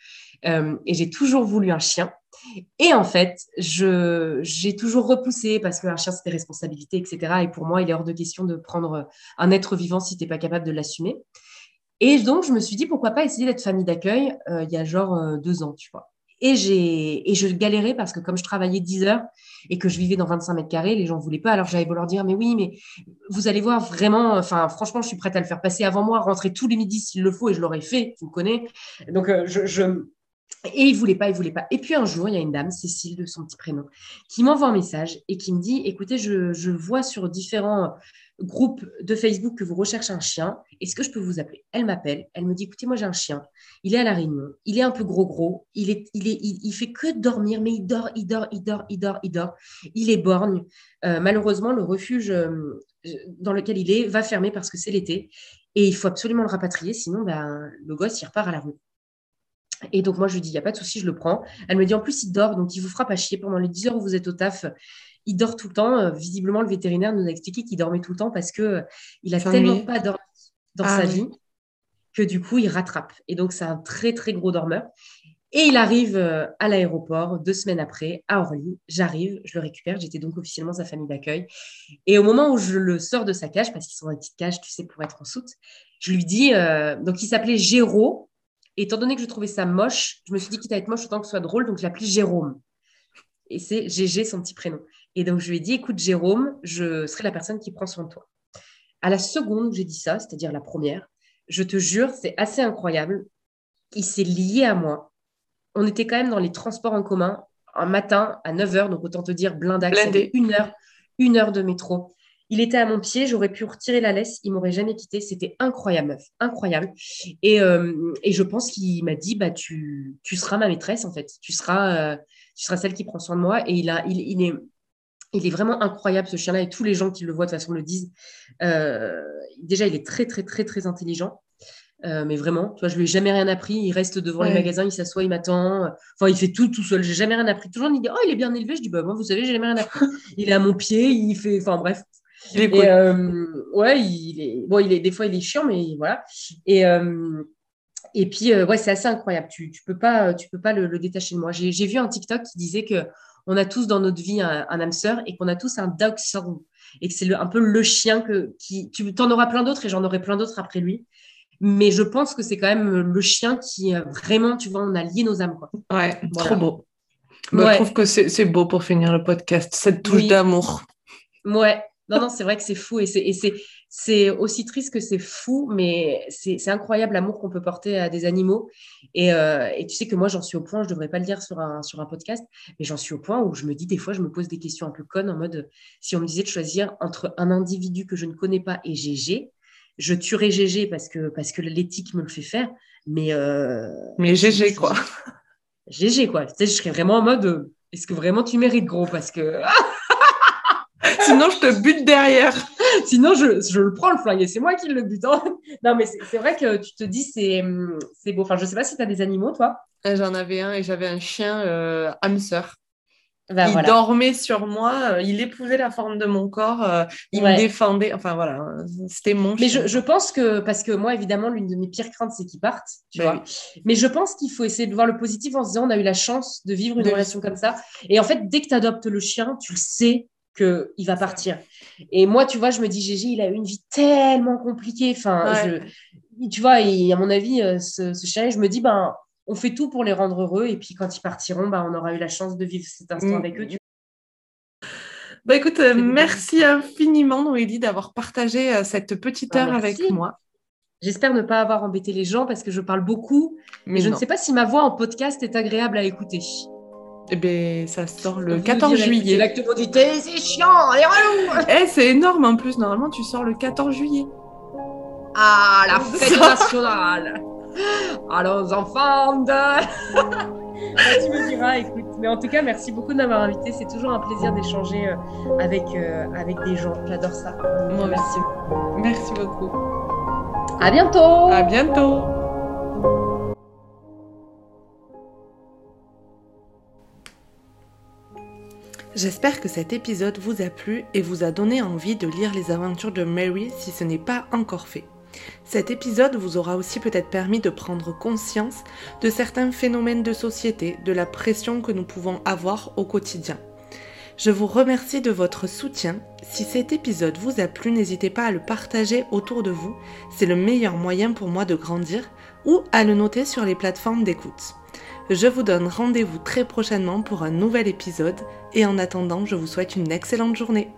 Euh, et j'ai toujours voulu un chien. Et en fait, je j'ai toujours repoussé parce qu'un chien c'est des responsabilités, etc. Et pour moi, il est hors de question de prendre un être vivant si t'es pas capable de l'assumer. Et donc, je me suis dit pourquoi pas essayer d'être famille d'accueil euh, il y a genre deux ans, tu vois. Et j'ai et je galérais parce que comme je travaillais 10 heures et que je vivais dans 25 mètres carrés, les gens voulaient pas. Alors j'avais beau leur dire mais oui, mais vous allez voir vraiment, enfin franchement, je suis prête à le faire passer avant moi, rentrer tous les midis s'il le faut et je l'aurais fait, tu me connais. Donc euh, je- et il voulait pas, il voulait pas. Et puis un jour, il y a une dame, Cécile de son petit prénom, qui m'envoie un message et qui me dit écoutez, je, vois sur différents groupes de Facebook que vous recherchez un chien. Est-ce que je peux vous appeler? Elle m'appelle, elle me dit écoutez, moi j'ai un chien. Il est à la Réunion, il est un peu gros gros, il est, il est, il, il fait que dormir, mais il dort, il dort, il dort, il dort, il dort. Il est borgne. Euh, malheureusement, le refuge euh, dans lequel il est va fermer parce que c'est l'été et il faut absolument le rapatrier, sinon ben, le gosse il repart à la rue. Et donc moi je lui dis il y a pas de souci, je le prends. Elle me dit en plus il dort, donc il vous fera pas chier pendant les 10 heures où vous êtes au taf. Il dort tout le temps. Euh, Visiblement, le vétérinaire nous a expliqué qu'il dormait tout le temps parce que euh, il a tellement pas dormi dans Ah sa oui. vie que du coup, il rattrape. Et donc, c'est un très, très gros dormeur. Et il arrive euh, à l'aéroport deux semaines après, à Orly. J'arrive, je le récupère. J'étais donc officiellement sa famille d'accueil. Et au moment où je le sors de sa cage, parce qu'ils sont dans une petite cage, tu sais, pour être en soute, je lui dis, euh, donc il s'appelait Géraud. Et étant donné que je trouvais ça moche, je me suis dit qu'il allait être moche autant que ce soit drôle, donc je l'appelais Jérôme. Et c'est GG, son petit prénom. Et donc, je lui ai dit, écoute, Jérôme, je serai la personne qui prend soin de toi. À la seconde où j'ai dit ça, c'est-à-dire la première, je te jure, c'est assez incroyable. Il s'est lié à moi. On était quand même dans les transports en commun un matin à 9h, donc autant te dire blindax, une heure, une heure de métro. Il était à mon pied, j'aurais pu retirer la laisse, il m'aurait jamais quitté. C'était incroyable, meuf, incroyable. Et, euh, et je pense qu'il m'a dit, bah tu, tu seras ma maîtresse en fait, tu seras, euh, tu seras celle qui prend soin de moi. Et il a, il, il est, il est vraiment incroyable ce chien-là et tous les gens qui le voient de toute façon le disent. Euh, déjà, il est très très très très intelligent. mais vraiment, tu vois, je lui ai jamais rien appris. Il reste devant les magasins, il s'assoit, il m'attend. Enfin, il fait tout tout seul. J'ai jamais rien appris. Toujours, il dit, oh, il est bien élevé. Je dis, bah, moi, vous savez, j'ai jamais rien appris. il est à mon pied, il fait, enfin, bref, il est euh, ouais, il est bon, il est des fois il est chiant, mais voilà. Et euh, et puis euh, ouais, c'est assez incroyable. Tu, tu peux pas tu peux pas le, détacher de moi. J'ai vu un TikTok qui disait que on a tous dans notre vie un, un âme sœur et qu'on a tous un dog soul et que c'est un peu le chien que qui tu en auras plein d'autres et j'en aurai plein d'autres après lui. Mais je pense que c'est quand même le chien qui vraiment, tu vois, on a lié nos âmes. Quoi. Ouais, trop beau. Je trouve que c'est beau pour finir le podcast, cette touche d'amour. Ouais, non, non, c'est vrai que c'est fou et c'est aussi triste que c'est fou, mais c'est incroyable l'amour qu'on peut porter à des animaux. Euh, et, tu sais que moi, j'en suis au point, je ne devrais pas le dire sur un, sur un podcast, mais j'en suis au point où je me dis, des fois, je me pose des questions un peu connes en mode, si on me disait de choisir entre un individu que je ne connais pas et GG, je tuerais GG parce que, parce que l'éthique me le fait faire, mais... Euh, mais GG, quoi. GG, quoi. Tu sais, je serais vraiment en mode, est-ce que vraiment tu mérites, gros? Parce que... Sinon, je te bute derrière. [LAUGHS] Sinon, je, je le prends le flingue et c'est moi qui le bute. Hein. [LAUGHS] Non, mais c'est vrai que tu te dis, c'est beau. Enfin, je sais pas si tu as des animaux, toi. Euh, j'en avais un et j'avais un chien euh, hamster. Ben, il dormait sur moi, euh, il épousait la forme de mon corps, euh, il me défendait. Enfin voilà, c'était mon. Mais je, je, pense que, parce que moi, évidemment, l'une de mes pires craintes, c'est qu'il parte. Tu vois Mais je pense qu'il faut essayer de voir le positif en se disant on a eu la chance de vivre une relation comme ça. Et en fait, dès que tu adoptes le chien, tu le sais, qu'il va partir. Et moi, tu vois, je me dis, Gégé, il a eu une vie tellement compliquée. Enfin, je, tu vois, et à mon avis, euh, ce, ce, chien, je me dis, ben, on fait tout pour les rendre heureux. Et puis, quand ils partiront, ben, on aura eu la chance de vivre cet instant mm. avec eux. Bah écoute, euh, merci infiniment Noélie d'avoir partagé euh, cette petite ah, heure avec moi. J'espère ne pas avoir embêté les gens parce que je parle beaucoup, mais je ne sais pas si ma voix en podcast est agréable à écouter. Eh bien, ça sort le 14 juillet. L'acte modité, c'est chiant, allez, relou Eh, c'est énorme en plus. Normalement, tu sors le 14 juillet. Ah, la fête nationale Allons, enfants de... [LAUGHS] tu me diras, écoute. Mais en tout cas, merci beaucoup de m'avoir invité. C'est toujours un plaisir d'échanger euh, avec, euh, avec des gens. J'adore ça. Moi, merci. Merci beaucoup. À bientôt À bientôt J'espère que cet épisode vous a plu et vous a donné envie de lire les aventures de Mary si ce n'est pas encore fait. Cet épisode vous aura aussi peut-être permis de prendre conscience de certains phénomènes de société, de la pression que nous pouvons avoir au quotidien. Je vous remercie de votre soutien. Si cet épisode vous a plu, n'hésitez pas à le partager autour de vous. C'est le meilleur moyen pour moi de grandir ou à le noter sur les plateformes d'écoute. Je vous donne rendez-vous très prochainement pour un nouvel épisode et en attendant, je vous souhaite une excellente journée.